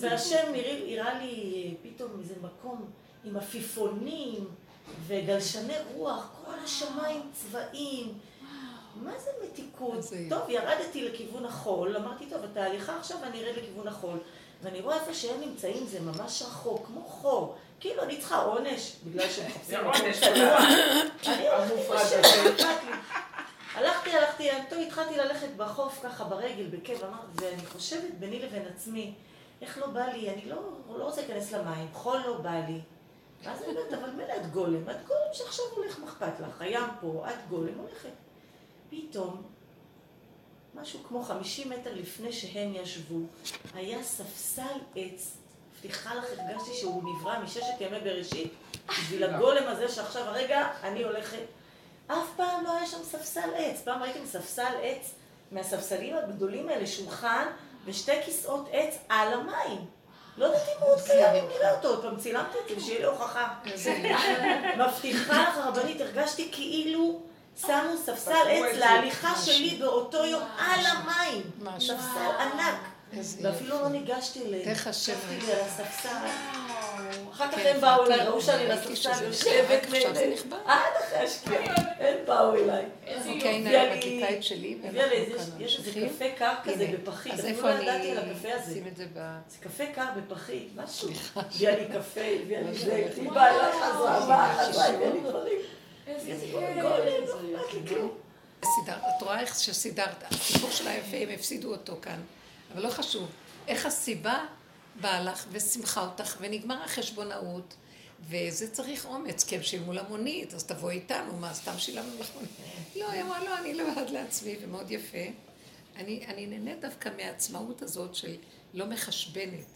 והשם הראה לי פתאום איזה מקום עם עפיפונים. וגלשני רוח, כל השמיים צבעים. מה זה מתיקות? טוב, ירדתי לכיוון החול, אמרתי, טוב, התהליכה עכשיו ואני ארד לכיוון החול. ואני רואה איפה שהם נמצאים, זה ממש רחוק, כמו חור. כאילו, אני צריכה עונש, בגלל שהם מחפשים עונש צנוע. אני הולכת הלכתי, הלכתי, טוב, התחלתי ללכת בחוף ככה ברגל, בכיף, ואני חושבת ביני לבין עצמי, איך לא בא לי, אני לא, לא רוצה להיכנס למים, חול לא בא לי. ואז אני אומרת, אבל מילא את גולם, את גולם שעכשיו הולך, מה אכפת לך? הים פה, את גולם הולכת. פתאום, משהו כמו 50 מטר לפני שהם ישבו, היה ספסל עץ. מבטיחה לך, הרגשתי שהוא נברא מששת ימי בראשית, בשביל הגולם הזה שעכשיו, הרגע, אני הולכת. אף פעם לא היה שם ספסל עץ. פעם ראיתם ספסל עץ מהספסלים הגדולים האלה, שולחן ושתי כיסאות עץ על המים. לא יודעת אם הוא עוד קיים, אם נראה אותו, עוד פעם צילמתי את זה, שיהיה לי הוכחה. מבטיחה לך, הרבנית, הרגשתי כאילו שמו ספסל עץ להליכה שלי באותו יום על המים. ספסל ענק. ואפילו לא ניגשתי אליהם. איך השם ניגשתי לי על הספסל. אחר כך הם באו אליי, ראו שאני שזה יושבת זה. נכבה. עד אחרי השקיעה, הם באו אליי. אוקיי, הנה הביאה אני לי- מדליקה את שלי, איזה- יש איזה. קפה קר כזה בפחית, אז אפילו איפה לא אני ידעתי על הקפה הזה. זה ב... זה קפה קר בפחית, משהו. סליחה. הביאה לי קפה, הביאה לי זה, וואו. היא באה אליי, חזרה, באה. חזרה, הביאה לי דברים. איזה איזה. גולם, לא אכפת לי כלום. סידרת, את רואה איך שסידרת, הסיפור של היפה, הם הפסידו אותו כאן, אבל לא חשוב. איך הסיבה באה לך ושימחה אותך, ונגמר החשבונאות, וזה צריך אומץ, כי הם שילמו למונית, אז תבואי איתנו, מה, סתם שילמנו לך מונית? לא, היא אמרה, לא, אני לבד לעצמי, ומאוד יפה. אני, אני נהנית דווקא מהעצמאות הזאת של לא מחשבנת.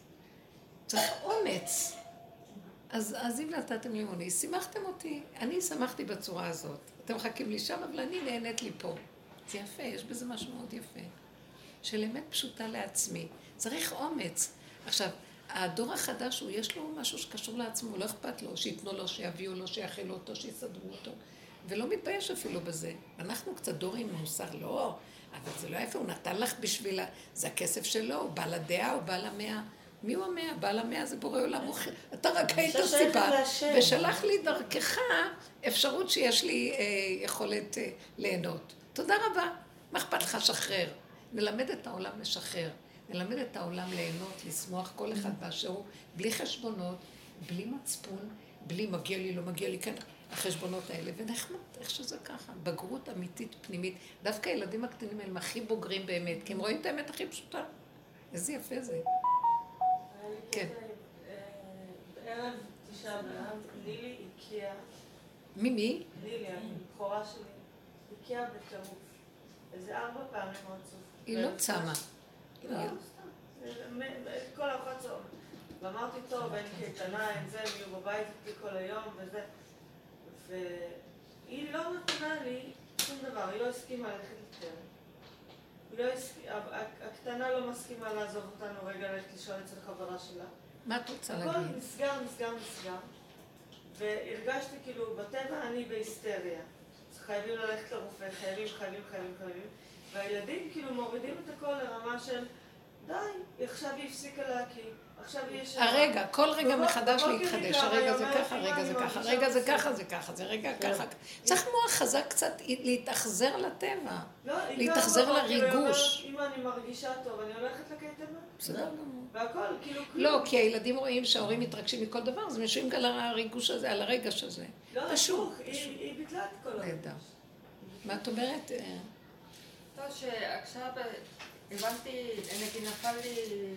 צריך אומץ. אז, אז אם נתתם לי מונית, שימחתם אותי. אני שמחתי בצורה הזאת. אתם מחכים לי שם, אבל אני נהנית לי פה. זה יפה, יש בזה משהו מאוד יפה. של אמת פשוטה לעצמי. צריך אומץ. עכשיו, הדור החדש, הוא יש לו משהו שקשור לעצמו, לא אכפת לו, שייתנו לו, שיביאו לו, שיאכילו אותו, שיסדרו אותו. ולא מתבייש אפילו בזה. אנחנו קצת דור עם מוסר, לא, אבל זה לא יפה, הוא נתן לך בשביל. זה הכסף שלו, הוא בעל הדעה, הוא בעל המאה. מי הוא המאה? בעל המאה זה בורא עולם. ח- אתה רק היית סיבה. ושלח לי דרכך אפשרות שיש לי אה, יכולת אה, ליהנות. תודה רבה. מה אכפת לך? שחרר. נלמד את העולם לשחרר. נלמד את העולם ליהנות, לשמוח, כל אחד באשר הוא, בלי חשבונות, בלי מצפון, בלי מגיע לי, לא מגיע לי, כן, החשבונות האלה, ונחמד, איך שזה ככה. בגרות אמיתית, פנימית. דווקא הילדים הקטנים הם הכי בוגרים באמת, כי הם רואים את האמת הכי פשוטה. איזה יפה זה. כן. אה, בערב תשעה באב, נילי הקיאה, מי מי? נילי, הבכורה שלי, הקיאה בטירוף. איזה ארבע פעמים רצוף. היא לא צמה. כל ארוחת צהריים. ואמרתי, טוב, אין קייטנה, אין זה, הם יהיו בבית איתי כל היום וזה. והיא לא נתנה לי שום דבר, היא לא הסכימה ללכת יותר. לא הסכימה, הקטנה לא מסכימה לעזוב אותנו רגע ללכת לישון אצל חברה שלה. מה את רוצה הכל להגיד? נסגר, נסגר, נסגר. והרגשתי כאילו, בטבע אני בהיסטריה. חייבים ללכת לרופא, חייבים, חייבים, חייבים, חייבים. והילדים כאילו מורידים את הכל לרמה של, די, עכשיו היא הפסיקה להקיא, עכשיו היא. הרגע, כל רגע מחדש להתחדש, הרגע זה ככה, "אמא, רגע אני זה ככה, מרגישה רגע זה בסדר." ככה, זה ככה, זה רגע כן. ככה. צריך מוח חזק קצת להתאכזר לטבע. לא, להתאכזר היא לריגוש. אמא, אני מרגישה טוב, אני הולכת לקייטנה. בסדר גמור. והכל, כאילו. לא, כי הילדים רואים שההורים מתרגשים מכל דבר, אז הם יושבים על הריגוש הזה, על הרגש הזה. לא, פשוט, היא- ביטלה את כל הרגש. מה את אומרת? אה, טוב, שעכשיו הבנתי, נגיד נפל לי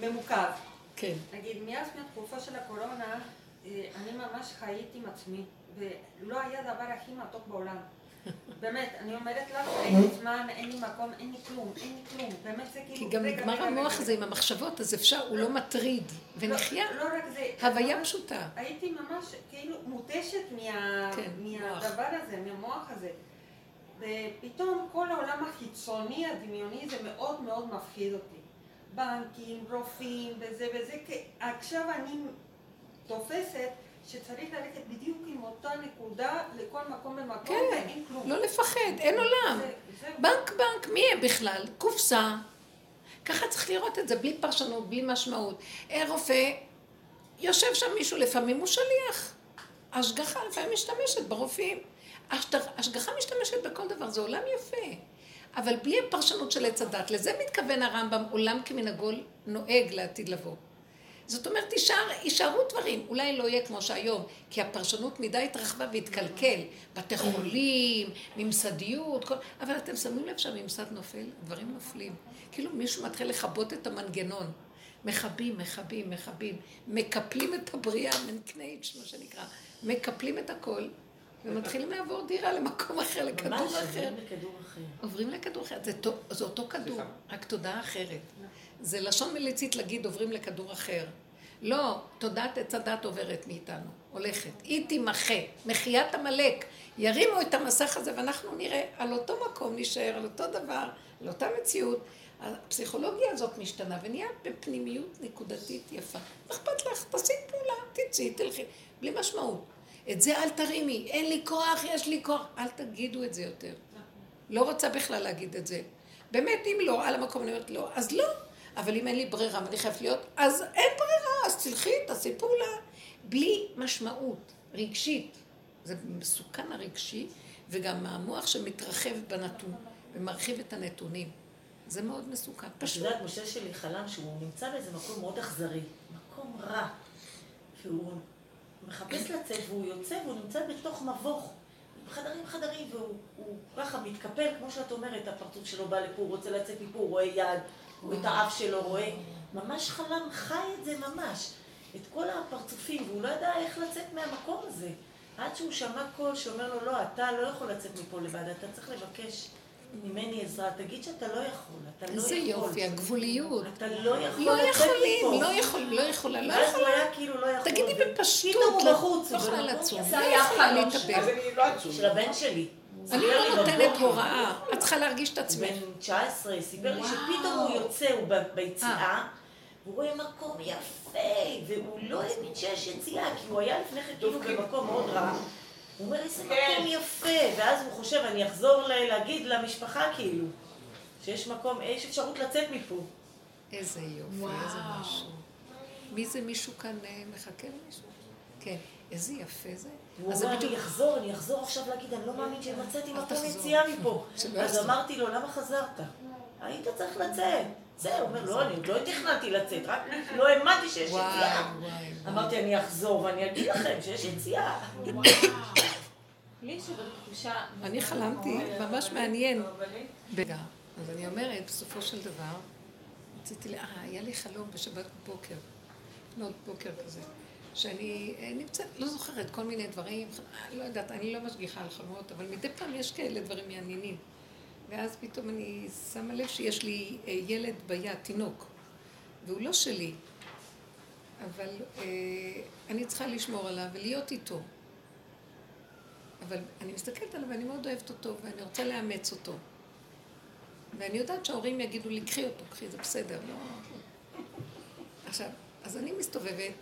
ממוקד. כן. נגיד, מאז מהתקופה של הקורונה, אה, אני ממש חייתי עם עצמי, ולא היה דבר הכי מתוק בעולם. באמת, אני אומרת לך, אין לי זמן, אין לי מקום, אין לי כלום, אין לי כלום. באמת זה כאילו... כי גם נגמר המוח. הזה עם המחשבות, אז אפשר, הוא לא מטריד, ונחיה. לא, לא רק זה. הוויה פשוטה. הייתי ממש כאילו מותשת כן, מהדבר הזה, מהמוח הזה. ופתאום כל העולם החיצוני הדמיוני זה מאוד מאוד מפחיד אותי. בנקים, רופאים וזה וזה, כי עכשיו אני תופסת שצריך ללכת בדיוק עם אותה נקודה לכל מקום ומקום כן, ואין כלום. לא לפחד, אין עולם. זה- זהו. בנק בנק, מי הם בכלל? קופסה. ככה צריך לראות את זה, בלי פרשנות, בלי משמעות. אה, רופא, יושב שם מישהו, לפעמים הוא שליח. השגחה לפעמים משתמשת ברופאים. השגחה משתמשת בכל דבר, זה עולם יפה. אבל בלי הפרשנות של עץ הדת, לזה מתכוון הרמב"ם, עולם כמנהגו נוהג לעתיד לבוא. זאת אומרת, יישאר, יישארו דברים, אולי לא יהיה כמו שהיום, כי הפרשנות מדי התרחבה והתקלקל. בתי חולים, ממסדיות, כל... אבל אתם שמים לב שהממסד נופל? דברים נופלים. כאילו מישהו מתחיל לכבות את המנגנון. מכבים, מכבים, מכבים. מקפלים את הבריאה, מנקנייץ', מה שנקרא. מקפלים את הכל, ומתחילים לעבור דירה למקום אחר, לכדור אחר. עוברים לכדור אחר. זה, תו- זה אותו כדור. רק תודעה אחרת. זה לשון מליצית להגיד עוברים לכדור אחר. לא, תודעת עץ הדת עוברת מאיתנו. הולכת. היא תימחה, מחיית עמלק. ירימו את המסך הזה ואנחנו נראה על אותו מקום, נשאר על אותו דבר, על אותה מציאות. הפסיכולוגיה הזאת משתנה ונהיה בפנימיות נקודתית יפה. מה אכפת לך? תעשי פעולה, תצאי, תלכי, בלי משמעות. את זה אל תרימי, אין לי כוח, יש לי כוח. אל תגידו את זה יותר. לא רוצה בכלל להגיד את זה. באמת, אם לא, על המקום אני אומרת לא, אז לא. אבל אם אין לי ברירה ואני חייבת להיות, אז אין ברירה, אז תלכי, תעשי פעולה. בלי משמעות רגשית. זה מסוכן הרגשי, וגם המוח שמתרחב בנתון ומרחיב את הנתונים. זה מאוד מסוכן. פשוט. את יודעת, משה שלי חלם שהוא נמצא באיזה מקום מאוד אכזרי, מקום רע. והוא מחפש לצאת והוא יוצא והוא נמצא בתוך מבוך. חדרים חדרים, והוא ככה מתקפל, כמו שאת אומרת, הפרצוף שלו בא לפה, הוא רוצה לצאת מפה, הוא רואה יד, הוא את האף שלו רואה. ממש חלם, חי את זה ממש. את כל הפרצופים, והוא לא ידע איך לצאת מהמקום הזה. עד שהוא שמע קול שאומר לו, לא, אתה לא יכול לצאת מפה לבד, אתה צריך לבקש ממני עזרה, תגיד שאתה לא יכול, אתה לא יכול. איזה יופי, הגבוליות. אתה לא יכול לא יכולים, לא יכולים, לא יכולה, לא יכולה. הוא היה כאילו לא יכול. תגידי בפשטות, פתאום הוא בחוץ, לא יכולה לצום. זה היה החלום של הבן שלי. אני לא נותנת הוראה, את צריכה להרגיש את עצמך. בן 19, סיפר לי שפתאום הוא יוצא, הוא ביציאה, אה. והוא רואה מקום יפה, והוא לא האמין שיש יציאה, כי הוא היה לפני כן כאילו במקום מאוד רע. הוא אומר, איזה כן. מקום יפה, ואז הוא חושב, אני אחזור להגיד למשפחה כאילו, שיש מקום, יש אפשרות לצאת מפה. איזה יופי, איזה משהו. מי זה מישהו כאן אה, מחכה למישהו? כן. איזה יפה זה. הוא אומר, אני אחזור, אני אחזור עכשיו להגיד, אני לא מאמין שמצאתי מקום יציאה מפה. אז אמרתי לו, למה חזרת? היית צריך לצאת. זהו, הוא אומר, לא, אני עוד לא תכננתי לצאת, רק לא האמנתי שיש יציאה. אמרתי, אני אחזור ואני אגיד לכם שיש יציאה. אני חלמתי, ממש מעניין. רגע, אז אני אומרת, בסופו של דבר, רציתי, אה, היה לי חלום בשבת בבוקר, לפנות בוקר כזה, שאני אה, נמצאת, לא זוכרת כל מיני דברים, לא יודעת, אני לא משגיחה על חלומות, אבל מדי פעם יש כאלה דברים מעניינים. ואז פתאום אני שמה לב שיש לי אה, ילד ביד, תינוק, והוא לא שלי, אבל אה, אני צריכה לשמור עליו ולהיות איתו. אבל אני מסתכלת עליו ואני מאוד אוהבת אותו ואני רוצה לאמץ אותו. ואני יודעת שההורים יגידו לי, קחי אותו, קחי, זה בסדר, לא... עכשיו, אז אני מסתובבת,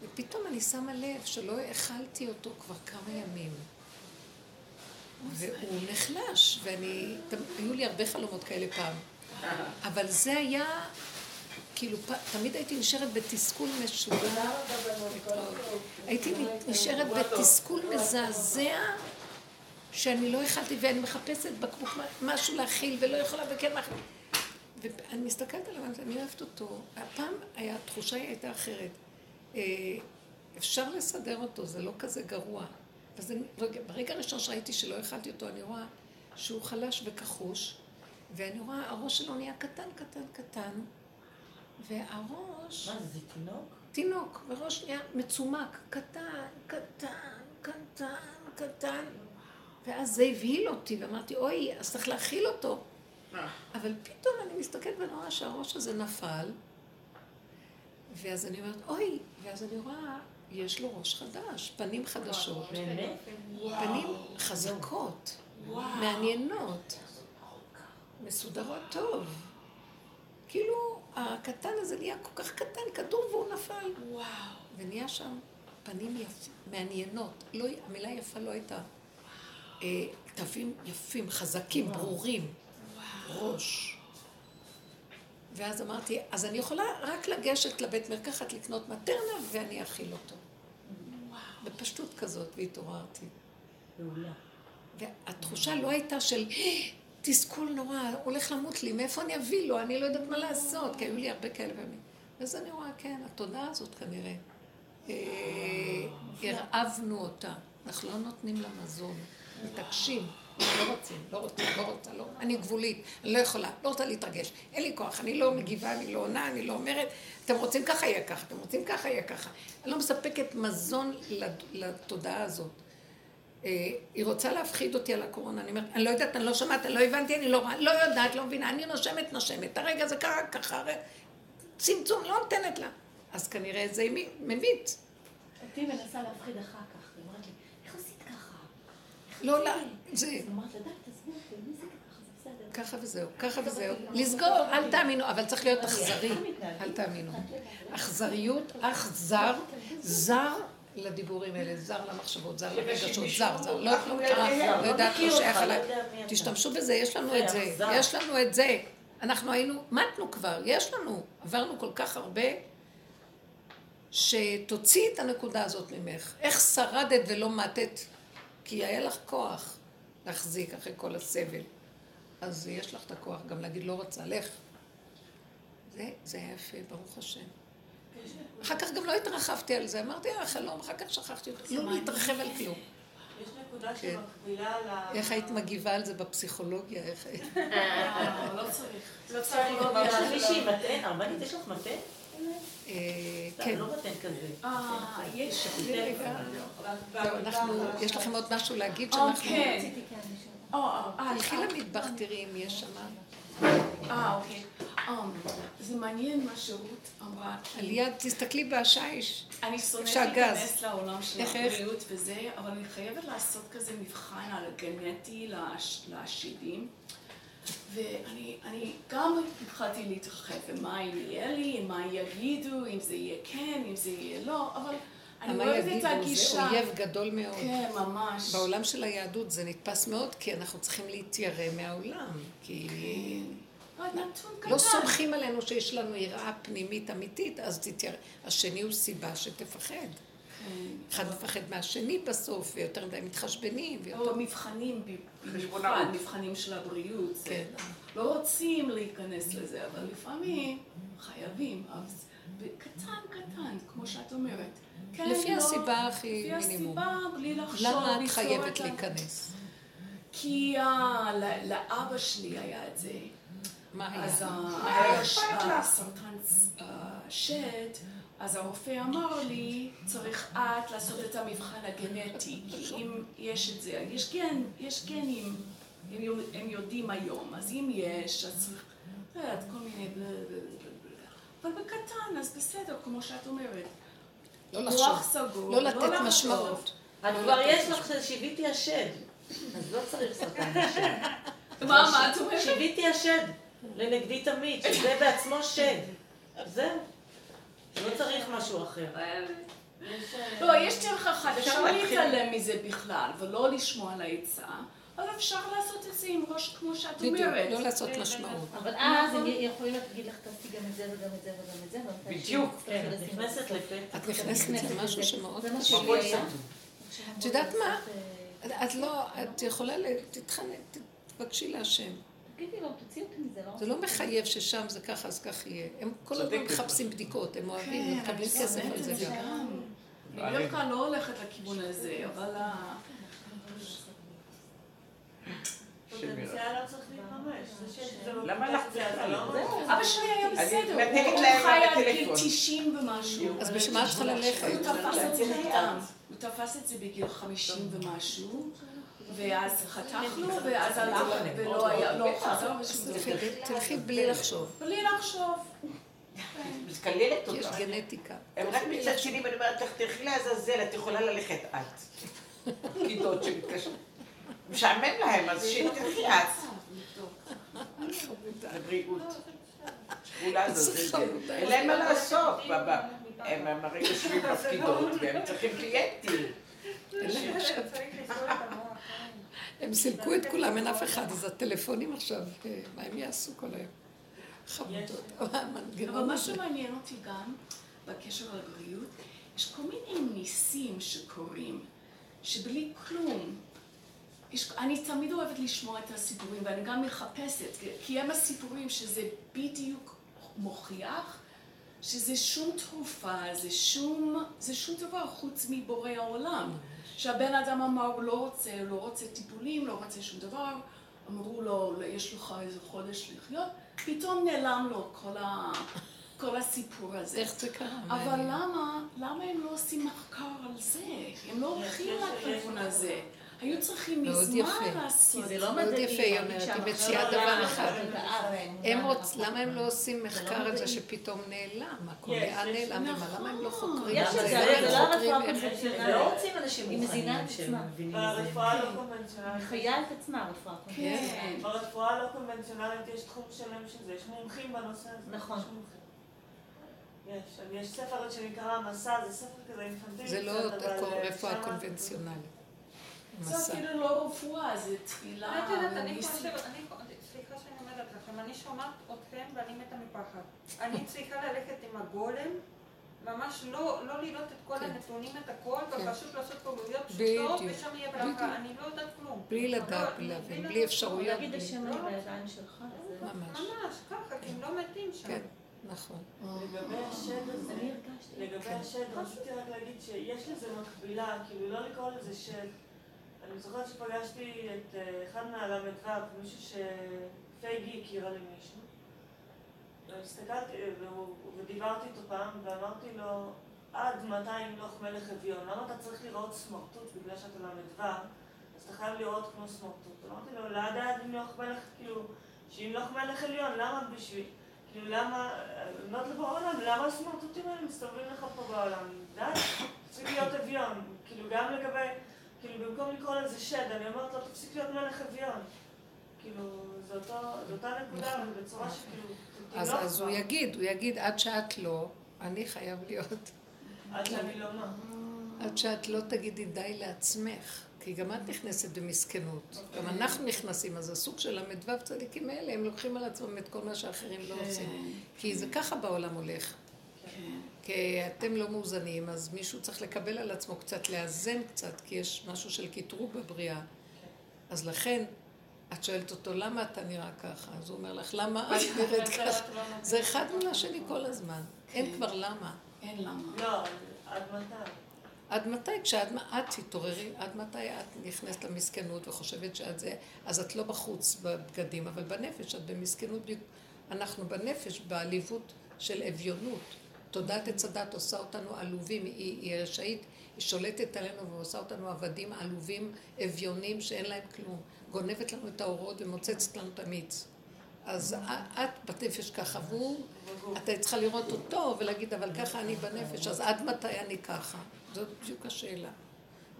ופתאום אני שמה לב שלא האכלתי אותו כבר כמה ימים. והוא נחלש, ואני, היו לי הרבה חלומות כאלה פעם. אבל זה היה, כאילו, תמיד הייתי נשארת בתסכול משוגע. הייתי נשארת בתסכול מזעזע, שאני לא יכלתי, ואני מחפשת בקבוק משהו להכיל, ולא יכולה, וכן מאכיל. ואני מסתכלת עליו, אני אוהבת אותו. הפעם התחושה הייתה אחרת. אה, אפשר לסדר אותו, זה לא כזה גרוע. אז אני, ברגע הראשון שראיתי שלא אכלתי אותו, אני רואה שהוא חלש וכחוש, ואני רואה, הראש שלו נהיה קטן, קטן, קטן, והראש... מה זה, זה תינוק? תינוק, וראש נהיה מצומק, קטן, קטן, קטן, קטן. ואז זה הבהיל אותי, ואמרתי, אוי, אז צריך להכיל אותו. אבל פתאום אני מסתכלת ואני רואה שהראש הזה נפל, ואז אני אומרת, אוי, ואז אני רואה יש לו ראש חדש, פנים חדשות. פנים חזקות, מעניינות, מסודרות טוב. כאילו, הקטן הזה נהיה כל כך קטן, כדור והוא נפל. וואו. ונהיה שם פנים יפים, מעניינות. לא, המילה יפה לא הייתה. אה, תווים יפים, חזקים, ברורים. ראש. ואז אמרתי, אז אני יכולה רק לגשת לבית מרקחת לקנות מטרנה ואני אכיל אותו. בפשטות כזאת, והתעוררתי. והתחושה לא הייתה של תסכול נורא, הולך למות לי, מאיפה אני אביא לו? אני לא יודעת מה לעשות, כי היו לי הרבה כאלה פעמים. ואז אני רואה, כן, התודעה הזאת כנראה, אה, הרעבנו אותה. אנחנו לא נותנים לה מזון, מתעקשים. לא רוצים, לא רוצים, לא רוצה, לא. אני גבולית, אני לא יכולה, לא רוצה להתרגש. אין לי כוח, אני לא מגיבה, אני לא עונה, אני לא אומרת, אתם רוצים ככה, יהיה ככה, אתם רוצים ככה, יהיה ככה. אני לא מספקת מזון לתודעה הזאת. אה, היא רוצה להפחיד אותי על הקורונה, אני אומרת, אני לא יודעת, אני לא שומעת, אני לא הבנתי, אני לא, לא יודעת, לא מבינה, אני נושמת, נושמת, הרגע זה ככה, ככה, צמצום, לא נותנת לה. אז כנראה זה ממית. אותי מנסה להפחיד אחר כך. היא אומרת לי, איך עשית ככה? לא, לא, זה... ככה? וזהו, ככה וזהו. לסגור, אל תאמינו, אבל צריך להיות אכזרי. אל תאמינו. אכזריות, אכזר, זר לדיבורים האלה, זר למחשבות, זר לרגשות, זר, זר. לא קרה, לא יודעת, לא שייך אליי. תשתמשו בזה, יש לנו את זה, יש לנו את זה. אנחנו היינו, מתנו כבר, יש לנו, עברנו כל כך הרבה, שתוציאי את הנקודה הזאת ממך. איך שרדת ולא מתת? כי היה לך כוח להחזיק אחרי כל הסבל. אז יש לך את הכוח גם להגיד לא רוצה, לך. זה, זה היה יפה, ברוך השם. אחר כך גם לא התרחבתי על זה, אמרתי, אה, חלום, אחר כך שכחתי אותו. לא להתרחב על כלום. יש נקודה כן. שמקבילה ל... איך היית מגיבה על זה בפסיכולוגיה? איך היית? אה, לא צריך. לא צריך יש מישהי מתן, הרבנית, יש לך מתן? אה, כן. כן. לא. אה, יש. יש לכם עוד משהו להגיד אה, שאנחנו... כן. אה, אה, תלכי למטבח, תראי אם יש שם. אה, אוקיי. אמ, זה מעניין מה שרות אמרה. על יד, תסתכלי בשייש. אני שונאת. להיכנס לעולם של? הבריאות וזה, אבל אני חייבת לעשות כזה מבחן על הגנטי לש- לשדים. ואני אני גם התחלתי להתרחב, ומה יהיה לי, מה יגידו, אם זה יהיה כן, אם זה יהיה לא, אבל אני אוהבת את יגידו, זה הגישה. אויב גדול מאוד. כן, ממש. בעולם של היהדות זה נתפס מאוד, כי אנחנו צריכים להתיירא מהעולם. כי קטן. לא סומכים עלינו שיש לנו יראה פנימית אמיתית, אז תתיירא. השני הוא סיבה שתפחד. אחד מפחד מהשני בסוף, ויותר מדי מתחשבנים. או מבחנים, במיוחד. מבחנים של הבריאות. כן. לא רוצים להיכנס לזה, אבל לפעמים חייבים. אז קטן קטן, כמו שאת אומרת. כן, לפי לא, הסיבה הכי לפי מינימום. הסיבה, בלי לחשוב, למה את חייבת להיכנס? כי לאבא שלי היה את זה. מה אז היה? אה, היה ש- אה, סרטן אה, שד, אז הרופא אמר לי, צריך את לעשות את המבחן הגנטי, כי אם יש את זה, יש גן, יש גנים, הם הם יודעים היום, אז אם יש, אז צריך, לא יודעת, כל מיני בלה בלה בלה. אבל בקטן, אז בסדר, כמו שאת אומרת. לא לחשוב. סגור, לא לתת. משמעות. את לא כבר יש משמעות. לך שיוויתי השד. אז לא צריך סרטן השד. מה, מה את אומרת? שיוויתי השד. לנגדי תמיד, שזה בעצמו שד. זהו. לא צריך משהו אחר. אה, לא, יש דרך אחת, אפשר. להתעלם מזה בכלל, ולא לשמוע על העצה, אבל אפשר לעשות את זה עם ראש כמו שאת בדיוק, אומרת. לא לעשות משמעות. אבל אז הם יכולים להגיד לך, תעשי גם את זה וגם את זה וגם את זה, בדיוק. כן, את נכנסת. לפתח. את נכנסת למשהו שמאוד קשה. שלי היה. את יודעת מה? אה, את לא, את יכולה, ל- תתחנן, תבקשי להשם. תגידי לו, תוציא אותי מזה, לא? זה לא מחייב ששם זה ככה, אז כך יהיה. הם כל הזמן. מחפשים בדיקות, הם אוהבים, כן, הם מקבלים כסף על זה גם. אני בדרך כלל לא הולכת לכיוון הזה, אבל ה- פוטנציאל לא צריך להתממש. זה שזה לא למה לך פוטנציאל, אתה לא בכלל? ממש. אבא שלי היה אני בסדר, מנתקת הוא להם חי עד גיל בטלפון. 90 ומשהו. אז בשביל מה את צריכה ללכת? הוא תפס את זה בגיל 50 ומשהו, ואז חתכנו, ואז הלך, ולא היה, לא חזר ושום תלכי- דבר. תלכי בלי לחשוב, בלי לחשוב. מתקללת כי יש אותה. גנטיקה. הם רק מצד שני, ואני אומרת לך, תלכי לעזאזל, את יכולה ללכת את. פקידות שמתקשרות. משעמם להם, אז שתלכי את. לבריאות. שכולה לעזאזל. אין להם מה לעשות. ב- ב- הם הם הרי יושבים בפקידות, והם צריכים קליינטים. הם סילקו את כולם, אין אף אחד, אז הטלפונים עכשיו, אה, מה הם יעשו כל היום? חמודות. אבל המנגנון מה הזה. שמעניין אותי גם, בקשר לבריאות, יש כל מיני ניסים שקורים, שבלי כלום, יש, אני תמיד אוהבת לשמוע את הסיפורים, ואני גם מחפשת, כי הם הסיפורים שזה בדיוק מוכיח שזה שום תרופה, זה שום, זה שום דבר חוץ מבורא העולם. שהבן אדם אמר, הוא לא רוצה, הוא לא רוצה טיפולים, לא רוצה שום דבר, אמרו לו, יש לך איזה חודש לחיות, פתאום נעלם לו כל, ה, כל הסיפור הזה. איך זה קרה? אבל. למה, למה הם לא עושים מחקר על זה? הם לא הולכים לכיוון הזה. היו צריכים מאוד מזמן יפה. לעשות. כי זה לא מאוד מדעי. יפה, היא אומרת, היא מציעה דבר אחד. למה הם לא עושים מחקר על זה מדעי. שפתאום נעלם? הכל נעלם? נכון. למה הם לא חוקרים יש את זה? זה, זה לא הרפואה את זה? הקונבנציונלית. לא רוצים אנשים היא מזינה את מוכנים עצמה. ברפואה הלא קונבנציונלית. מחיה את עצמה, הרפואה הקונבנציונלית. כן. ברפואה הלא קונבנציונלית יש תחום שלם של זה, יש מומחים בנושא הזה. נכון. יש. יש, ספר שנקרא המסע, זה ספר כזה אינפנטילי. זה לא אה, רפואה קונבנציונלית. זה מסע. אפילו לא רפואה, זה תפילה. את יודעת, אני. חושבת, אני, סליחה שאני אומרת לכם, אני שומעת אתכם ואני מתה מפחד. אני צריכה ללכת עם הגולם, ממש לא, לא לראות את כל כן. הנתונים, את הכל, כן. ופשוט לעשות בדיוק. פשוטות, ושם יהיה. ברכה. אני לא יודעת כלום. בלי לדעת, לא, בלי להבין, לדעת בלי. אפשרויות. להגיד השם אני בידיים שלך. זה- ממש. ממש, ככה, כי הם לא מתים שם. כן, נכון. לגבי השד הזה, אני הרגשתי. לגבי. השד, רציתי רק להגיד שיש לזה מקבילה, כאילו לא לקרוא לזה שד. אני זוכרת שפגשתי את אה, אחד מהל"ו, מישהו שפייגי הכירה לי מישהו. והסתכלתי, ודיברתי איתו פעם, ואמרתי לו, עד מתי ימלוך מלך אביון? למה אתה צריך לראות סמרטוט בגלל שאתה ל"ו? אז אתה חייב לראות כמו סמרטוט. אמרתי לו, לעד עד ימלוך מלך, כאילו, שימלוך מלך עליון, למה בשביל... כאילו למה, אני אומרת לו בעולם, למה הסמרטוטים האלה מסתובבים לך פה בעולם? די, תפסיק להיות אביון. כאילו גם לגבי, כאילו במקום לקרוא לזה שד, אני אומרת לו, תפסיק להיות מלך אביון. כאילו, זו אותה נקודה, נכון. אבל בצורה שכאילו, אז תמלוך אז הוא. יגיד, הוא יגיד, עד שאת לא, אני חייב להיות. עד שאני לא מה. עד שאת לא תגידי די לעצמך. כי גם את נכנסת במסכנות. גם אנחנו נכנסים, אז הסוג של ל"ו צדיקים האלה, הם לוקחים על עצמם את כל מה שאחרים לא עושים. כי זה ככה בעולם הולך. כן. כי אתם לא מאוזנים, אז מישהו צריך לקבל על עצמו קצת, לאזן קצת, כי יש משהו של קטרוג בבריאה. אז לכן, את שואלת אותו, למה אתה נראה ככה? אז הוא אומר לך, למה את נראית ככה? זה אחד מול השני כל הזמן. אין כבר למה. אין למה. לא, עד מתי? עד מתי? כשאת את תתעוררי, עד מתי את נכנסת למסכנות וחושבת שאת זה, אז את לא בחוץ בבגדים, אבל בנפש את במסכנות. אנחנו בנפש, בעליבות של אביונות. תודעת עץ הדת עושה אותנו עלובים, היא, היא רשאית, היא שולטת עלינו ועושה אותנו עבדים עלובים, אביונים שאין להם כלום. גונבת לנו את האורות ומוצצת לנו את המיץ. אז את בנפש ככה, והוא, אתה צריכה לראות אותו ולהגיד, אבל ככה אני בנפש, אז עד מתי אני ככה? זאת בדיוק השאלה.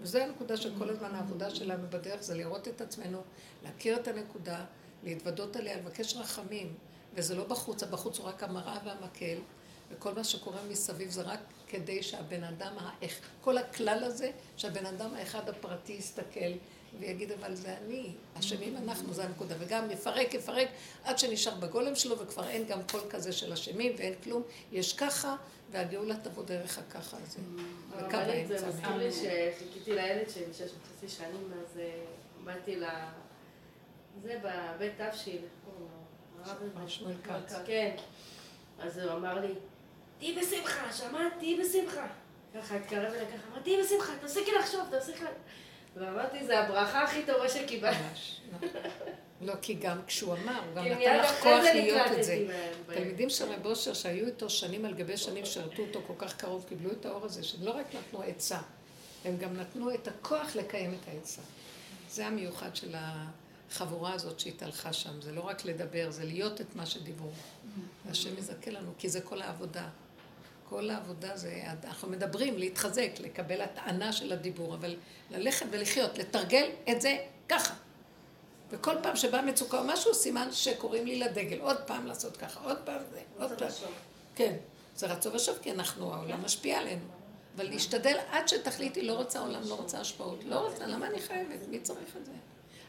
וזו הנקודה של כל הזמן העבודה שלנו בדרך, זה לראות את עצמנו, להכיר את הנקודה, להתוודות עליה, לבקש רחמים. וזה לא בחוץ, הבחוץ הוא רק המראה והמקל, וכל מה שקורה מסביב זה רק כדי שהבן אדם, האח- כל הכלל הזה, שהבן אדם האחד הפרטי יסתכל ויגיד, אבל זה אני, אשמים אנחנו, זה הנקודה. וגם יפרק, יפרק, עד שנשאר בגולם שלו, וכבר אין גם קול כזה של אשמים ואין כלום. יש ככה, והגאולה תבוא דרך הככה הזה. וקו זה. מזכיר לי שחיכיתי לילד שלי שש וחצי שנים, אז אה, באתי ל... זה בבית תבשיל? הרב שמואל כץ. כן. אז הוא אמר לי, תהיי בשמחה, שמעת? תהיי בשמחה. ככה התקרב אליי ככה, אמר, תהיי בשמחה, תפסיקי לחשוב, תפסיקי. ואמרתי, זה הברכה הכי טובה. נכון. לא, כי גם כשהוא אמר, הוא גם נתן לך כוח להיות את זה. תלמידים של רב אושר שהיו איתו שנים על גבי שנים, שירתו אותו כל כך קרוב, קיבלו את האור הזה, שהם לא רק נתנו עצה, הם גם נתנו את הכוח לקיים את העצה. זה המיוחד של החבורה הזאת שהתהלכה שם, זה לא רק לדבר, זה להיות את מה שדיברו. והשם יזכה לנו, כי זה כל העבודה. כל העבודה זה, אנחנו מדברים, להתחזק, לקבל הטענה של הדיבור, אבל ללכת ולחיות, לתרגל את זה ככה. וכל פעם שבאה מצוקה או משהו, סימן שקוראים לי לדגל. עוד פעם לעשות ככה, עוד פעם זה, עוד פעם. כן, זה רצו ושוב, כי אנחנו, העולם משפיע עלינו. אבל להשתדל עד שתחליטי, לא רוצה עולם, לא רוצה השפעות. לא רוצה, למה אני חייבת? מי צריך את זה?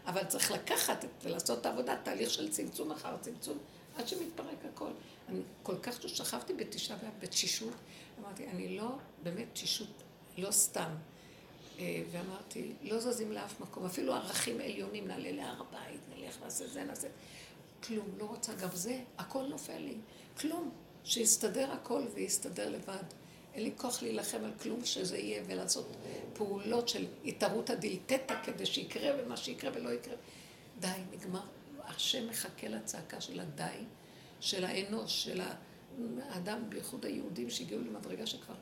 אבל צריך לקחת ולעשות את העבודה, תהליך של צמצום אחר צמצום, עד שמתפרק הכל. אני כל כך שכבתי בתשעה באב, בתשישות, אמרתי, אני לא, באמת תשישות, לא סתם. אה, ואמרתי, לא זזים לאף מקום, אפילו ערכים עליונים, נעלה להר הבית, נלך, נעשה זה, נעשה... כלום, לא רוצה, גם זה, הכל נופל לי, כלום. שיסתדר הכל ויסתדר לבד. אין לי כוח להילחם על כלום שזה יהיה ולעשות פעולות של התערותא דילתתא כדי שיקרה ומה שיקרה ולא יקרה. די, נגמר. השם מחכה לצעקה של הדי, של האנוש, של האדם, בייחוד היהודים שהגיעו למדרגה שכבר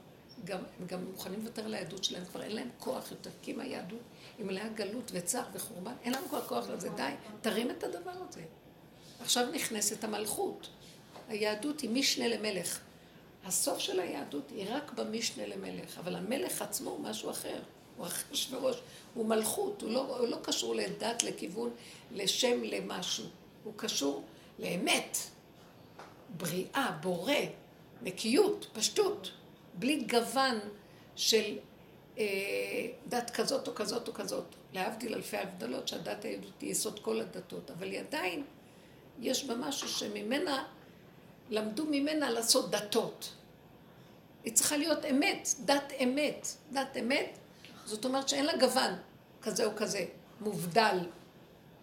גם, הם גם מוכנים לוותר על היהדות שלהם, כבר אין להם כוח יותר, כי אם היהדות היא מלאה גלות וצער וחורבן, אין לנו כבר כוח לזה, די, תרים את הדבר הזה. עכשיו נכנסת המלכות. היהדות היא משנה למלך. הסוף של היהדות היא רק במשנה למלך, אבל המלך עצמו הוא משהו אחר. הוא אחשוורוש, הוא מלכות, הוא לא, הוא לא קשור לדת, לכיוון, לשם, למשהו. הוא קשור לאמת, בריאה, בורא, נקיות, פשטות, בלי גוון של אה, דת כזאת או כזאת או כזאת. להבדיל אלפי הבדלות שהדת היהודית היא יסוד כל הדתות, אבל היא עדיין, יש בה משהו שממנה, למדו ממנה לעשות דתות. היא צריכה להיות אמת, דת אמת. דת אמת, זאת אומרת שאין לה גוון כזה או כזה, מובדל.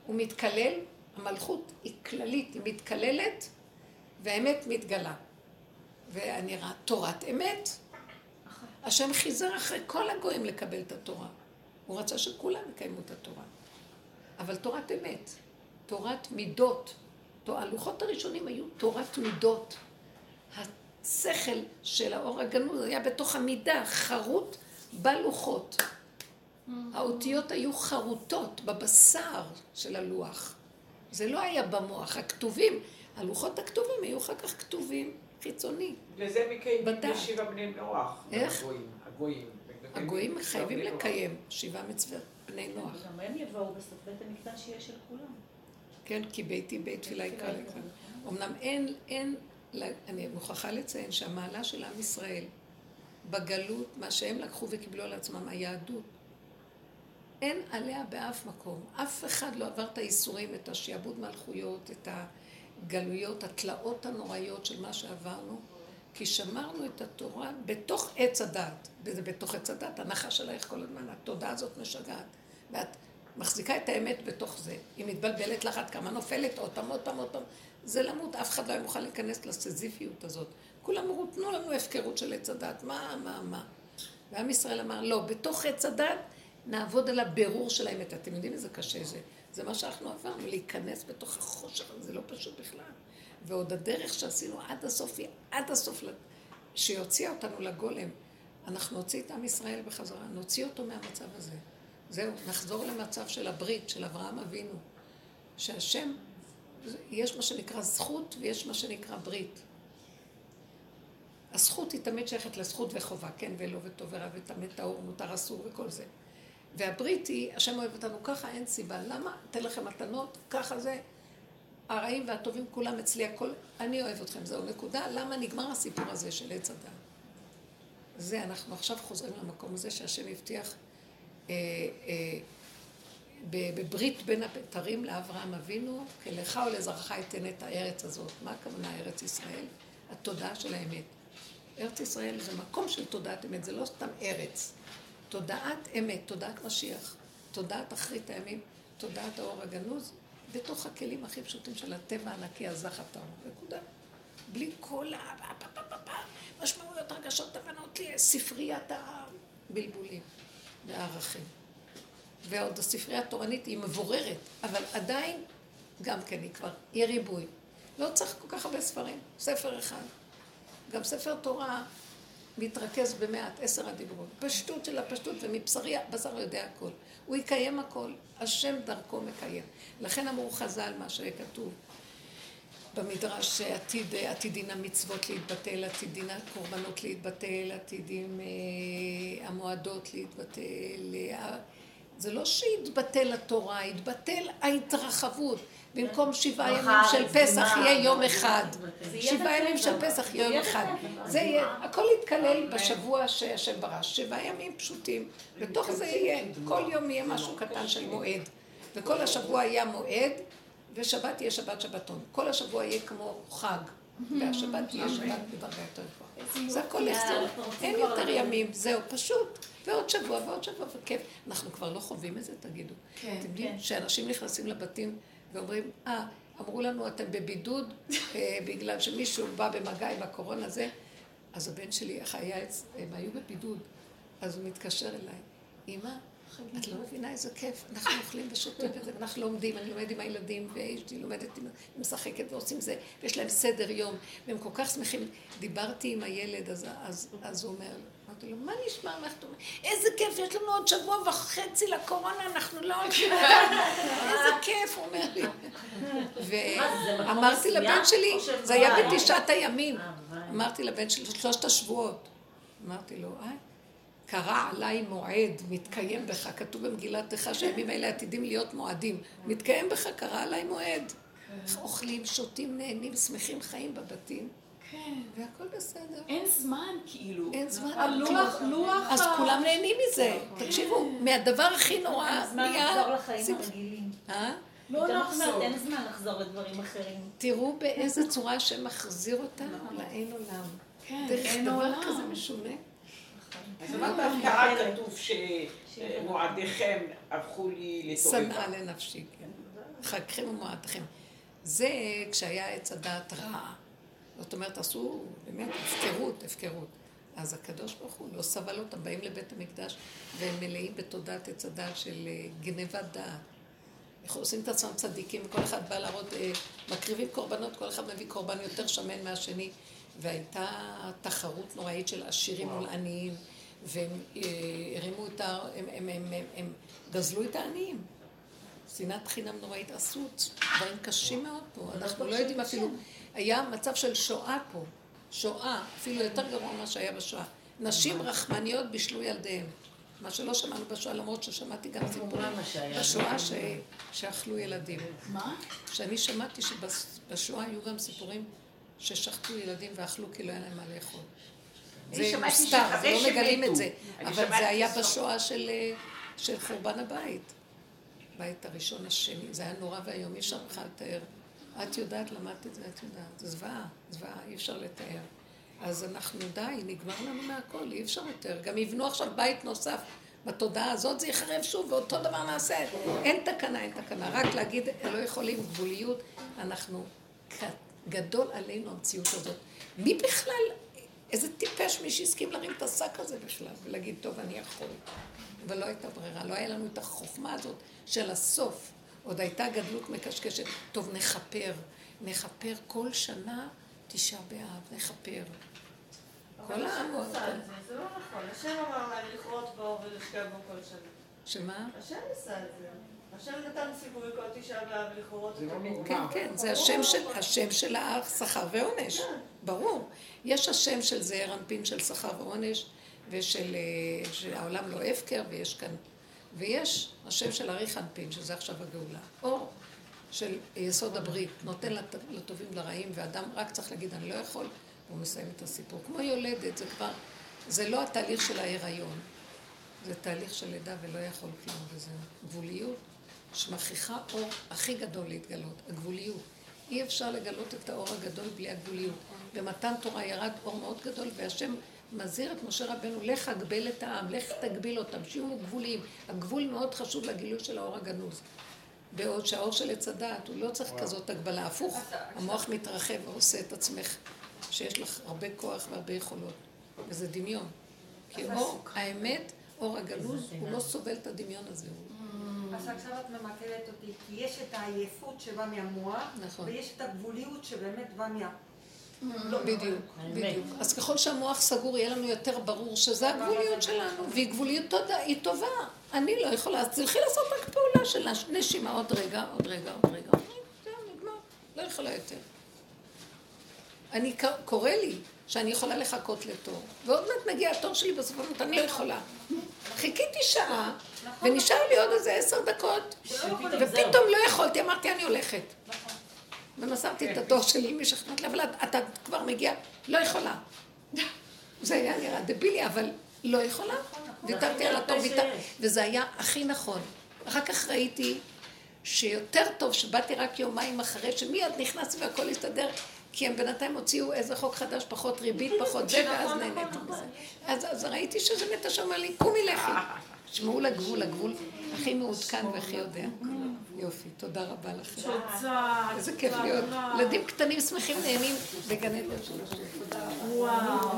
הוא מתקלל, המלכות היא כללית, היא מתקללת, והאמת מתגלה. ונראה תורת אמת. השם חיזר אחרי כל הגויים לקבל את התורה. הוא רצה שכולם יקיימו את התורה. אבל תורת אמת, תורת מידות. הלוחות הראשונים היו תורת מידות. השכל של האור הגנוז היה בתוך המידה, חרוט בלוחות. האותיות היו חרוטות בבשר של הלוח. זה לא היה במוח. הכתובים, הלוחות הכתובים היו אחר כך כתובים חיצוני. לזה מקיימים בדת. ישיבה בני נוח. איך? הגויים. הגויים. חייבים. לקיים שבעה מצוות בני נוח. גם הם יבואו בסוף בית המקדש שיהיה של כולם. כן, כי ביתי בית תפילה יקרא לכאן. אמנם אין, אין, אני מוכרחה לציין שהמעלה של עם ישראל בגלות, מה שהם לקחו וקיבלו על עצמם, היהדות, אין עליה באף מקום. אף אחד לא עבר את הייסורים, את השעבוד מלכויות, את הגלויות, התלאות הנוראיות של מה שעברנו, כי שמרנו את התורה בתוך עץ הדת, וזה בתוך עץ הדת, הנחש עלייך כל הזמן, התודעה הזאת משגעת, ואת מחזיקה את האמת בתוך זה. היא מתבלבלת לך עד כמה נופלת עוד פעם, עוד פעם, עוד פעם. זה למות, אף אחד לא היה מוכן להיכנס לסזיפיות הזאת. כולם אמרו, תנו לנו הפקרות של עץ הדת, מה, מה, מה. ועם ישראל אמר, לא, בתוך עץ הדת נעבוד על הבירור של האמת. אתם יודעים איזה קשה זה? זה מה שאנחנו עברנו, להיכנס בתוך החושך זה לא פשוט בכלל. ועוד הדרך שעשינו עד הסוף היא עד הסוף, שהוציאה אותנו לגולם. אנחנו נוציא את עם ישראל בחזרה, נוציא אותו מהמצב הזה. זהו, נחזור למצב של הברית, של אברהם אבינו. שהשם, יש מה שנקרא זכות ויש מה שנקרא ברית. הזכות היא תמיד שייכת לזכות וחובה, כן ולא וטוב ורע וטמא טהור, מותר אסור וכל זה. והברית היא, השם אוהב אותנו ככה, אין סיבה. למה? אתן לכם מתנות, ככה זה. הרעים והטובים כולם אצלי, הכל, אני אוהב אתכם, זהו נקודה. למה נגמר הסיפור הזה של עץ הדת? זה, אנחנו עכשיו חוזרים למקום הזה שהשם הבטיח אה, אה, בברית בין הבתרים לאברהם אבינו, כי לך ולזרעך אתן את הארץ הזאת. מה הכוונה ארץ ישראל? התודעה של האמת. ארץ ישראל זה מקום של תודעת אמת, זה לא סתם ארץ. תודעת אמת, תודעת משיח, תודעת אחרית הימים, תודעת האור הגנוז, בתוך הכלים הכי פשוטים של הטבע הענקי, הזך הטהור. נקודה. בלי כל המשמעויות, הרגשות, הבנות, ספריית הבלבולים והערכים. ועוד הספרייה התורנית היא מבוררת, אבל עדיין, גם כן היא כבר, היא ריבוי. לא צריך כל כך הרבה ספרים, ספר אחד. גם ספר תורה מתרכז במעט, עשר הדיברות. פשטות של הפשטות, ומבשרי הבשר יודע הכל. הוא יקיים הכל, השם דרכו מקיים. לכן אמרו חז"ל מה שכתוב במדרש שעתיד, עתידין המצוות להתבטל, עתידין הקורבנות להתבטל, עתידים אה, המועדות להתבטל. אה, זה לא שהתבטל התורה, התבטל ההתרחבות. במקום שבעה ימים של פסח יהיה יום אחד. שבעה ימים של פסח יהיה יום אחד. זה יהיה, הכל יתקלל בשבוע שהשם ברש. שבעה ימים פשוטים. בתוך זה יהיה, כל יום יהיה משהו קטן של מועד. וכל השבוע יהיה מועד, ושבת תהיה שבת שבתון. כל השבוע יהיה כמו חג. והשבת תהיה שבת בדרגה יותר גבוהה. זה הכל יחזור, אין יותר ימים, זהו, פשוט. ועוד שבוע ועוד שבוע, וכיף. אנחנו כבר לא חווים את זה, תגידו. כן, אתם יודעים שאנשים נכנסים לבתים ואומרים, אה, אמרו לנו אתם בבידוד אה, בגלל שמישהו בא במגע עם הקורונה הזה, אז הבן שלי, איך היה, הם היו בבידוד, אז הוא מתקשר אליי, אמא, את לא מבינה איזה כיף, אנחנו אוכלים ושותים וזה, ואנחנו לומדים, אני לומדת עם הילדים, ואשתי לומדת, עם- משחקת ועושים זה, ויש להם סדר יום, והם כל כך שמחים. דיברתי עם הילד, אז הוא אומר, אמרתי לו, מה נשמע, מה אומרת? איזה כיף, יש לנו עוד שבוע וחצי לקורונה, אנחנו לא הולכים... איזה כיף, הוא אומר לי. ואמרתי לבן שלי, זה היה בתשעת הימים. אמרתי לבן שלי, שלושת השבועות. אמרתי לו, אה? קרא עליי מועד, מתקיים בך, כתוב במגילת איכה שהימים האלה עתידים להיות מועדים. מתקיים בך, קרא עליי מועד. אוכלים, שותים, נהנים, שמחים, חיים בבתים. כן. והכל בסדר. אין זמן, כאילו. אין זמן. הלוח, לוח... אז כולם נהנים מזה. תקשיבו, מהדבר הכי נורא זמן נהיה... לחזור לחיים הרגילים. אה? לא נחזור. אין זמן לחזור לדברים אחרים. תראו באיזה צורה השם מחזיר אותנו לאין עולם. כן, דרך אין דבר עולם. כזה משונה. אז למה בהפקעה כתוב שמועדיכם הפכו לי שנאה לתועבה? לנפשי, כן. חגכם ומועדכם. זה כשהיה עץ הדעת רע. זאת אומרת, עשו באמת הפקרות, הפקרות. אז הקדוש ברוך הוא לא סבל אותם, באים לבית המקדש והם מלאים בתודעת עץ הדעת של אה, גנבת דעת. איך עושים את עצמם צדיקים, וכל אחד בא להראות, אה, מקריבים קורבנות, כל אחד מביא קורבן יותר שמן מהשני. והייתה תחרות נוראית של עשירים מול עניים, והם אה, הרימו את ה... הם, הם, הם, הם, הם גזלו את העניים. שנאת חינם נוראית, עשו דברים קשים מאוד פה, אנחנו לא יודעים אפילו, היה מצב של שואה פה, שואה, אפילו יותר גרוע ממה שהיה בשואה. נשים רחמניות בישלו ילדיהם, מה שלא שמענו בשואה, למרות ששמעתי גם סיפורים. בשואה ש... שאכלו ילדים. מה? שאני שמעתי שבשואה היו גם סיפורים ששחטו ילדים ואכלו כי לא היה להם מה לאכול. זה מוסתר, לא מגלים. את זה, אבל זה היה. בשואה של, אה, של חורבן הבית. בית הראשון, השני, זה היה נורא ואיום, אי אפשר בכלל לתאר. את יודעת, למדת את זה, את יודעת. זוועה, זוועה, אי אפשר לתאר. אז אנחנו, די, נגמר לנו מהכל, אי אפשר יותר. גם יבנו עכשיו בית נוסף. בתודעה הזאת זה ייחרב שוב, ואותו דבר נעשה. אין תקנה, אין תקנה. רק להגיד, לא יכולים, גבוליות, אנחנו, גדול עלינו המציאות הזאת. מי בכלל, איזה טיפש מי שהסכים להרים את השק הזה בכלל, ולהגיד, טוב, אני יכול. אבל לא הייתה ברירה, לא היה לנו את החוכמה הזאת של הסוף. עוד הייתה גדלות מקשקשת. טוב, נכפר, נכפר כל שנה תשעה באב, נכפר. כל העם את זה, זה לא נכון. השם אמר להם לכרות בו ולהשקיע בו כל שנה. שמה? השם עשה את זה. השם נתן סיכוי כל תשעה באב לכרות לא אותו. נורא. כן, כן, זה השם של, השם של השכר ועונש, ברור. יש השם של זעיר אנפין של שכר ועונש, ושל אה, שהעולם לא הפקר, ויש כאן, ויש השם של אריך אנפין, שזה עכשיו הגאולה. אור של יסוד הברית, נותן לט- לטובים לרעים, ואדם רק צריך להגיד, אני לא יכול, והוא מסיים את הסיפור. כמו יולדת, זה כבר, זה לא התהליך של ההיריון, זה תהליך של לידה ולא יכול כלום, וזה גבוליות שמכריחה אור הכי גדול להתגלות, הגבוליות. אי אפשר לגלות את האור הגדול בלי הגבוליות. במתן תורה ירד אור מאוד גדול, והשם מזהיר את משה רבנו, לך אגבל את העם, לך תגביל אותם, שיהיו גבוליים. הגבול מאוד חשוב לגילוי של האור הגנוז. בעוד שהאור של עץ הדעת, הוא לא צריך כזאת הגבלה. הפוך, המוח מתרחב ועושה את עצמך, שיש לך הרבה כוח והרבה יכולות. וזה דמיון. כי אור, האמת, אור הגנוז, הוא לא סובל את הדמיון הזה. הוא- אז עכשיו את ממקדת אותי, כי יש את העייפות שבאה מהמוח, נכון. ויש את הגבוליות שבאמת באה מה... בדיוק, בדיוק. אז ככל שהמוח סגור, יהיה לנו יותר ברור שזה הגבוליות שלנו, והיא גבוליות תודה, היא טובה. אני לא יכולה, אז תלכי לעשות רק פעולה של נש- נשימה עוד רגע, עוד רגע, עוד רגע. זהו, נגמר. לא יכולה יותר. אני, קורה לי שאני יכולה לחכות לתור, ועוד מעט מגיע התור שלי בסוף המות, אני לא יכולה. חיכיתי שעה, ונשאר לי עוד איזה עשר דקות, ופתאום לא יכולתי, אמרתי, אני הולכת. ומסרתי את התור שלי למי שכנעת לי, אבל את- אתה כבר מגיע, לא יכולה. זה היה נראה דבילי, אבל לא יכולה. ויתרתי על התור, וזה היה הכי נכון. אחר כך ראיתי שיותר טוב שבאתי רק יומיים אחרי, שמיד נכנסתי והכל הסתדר, כי הם בינתיים הוציאו איזה חוק חדש, פחות ריבית, פחות זה, ואז נהניתי מזה. אז אז ראיתי שזה באמת השם אומר לי, קומי לכי. שמעו לגבול, הגבול הכי מעודכן והכי יודע. יופי, תודה רבה לכם. תודה. איזה כיף להיות. ילדים קטנים שמחים נהנים בגן עדן. וואו.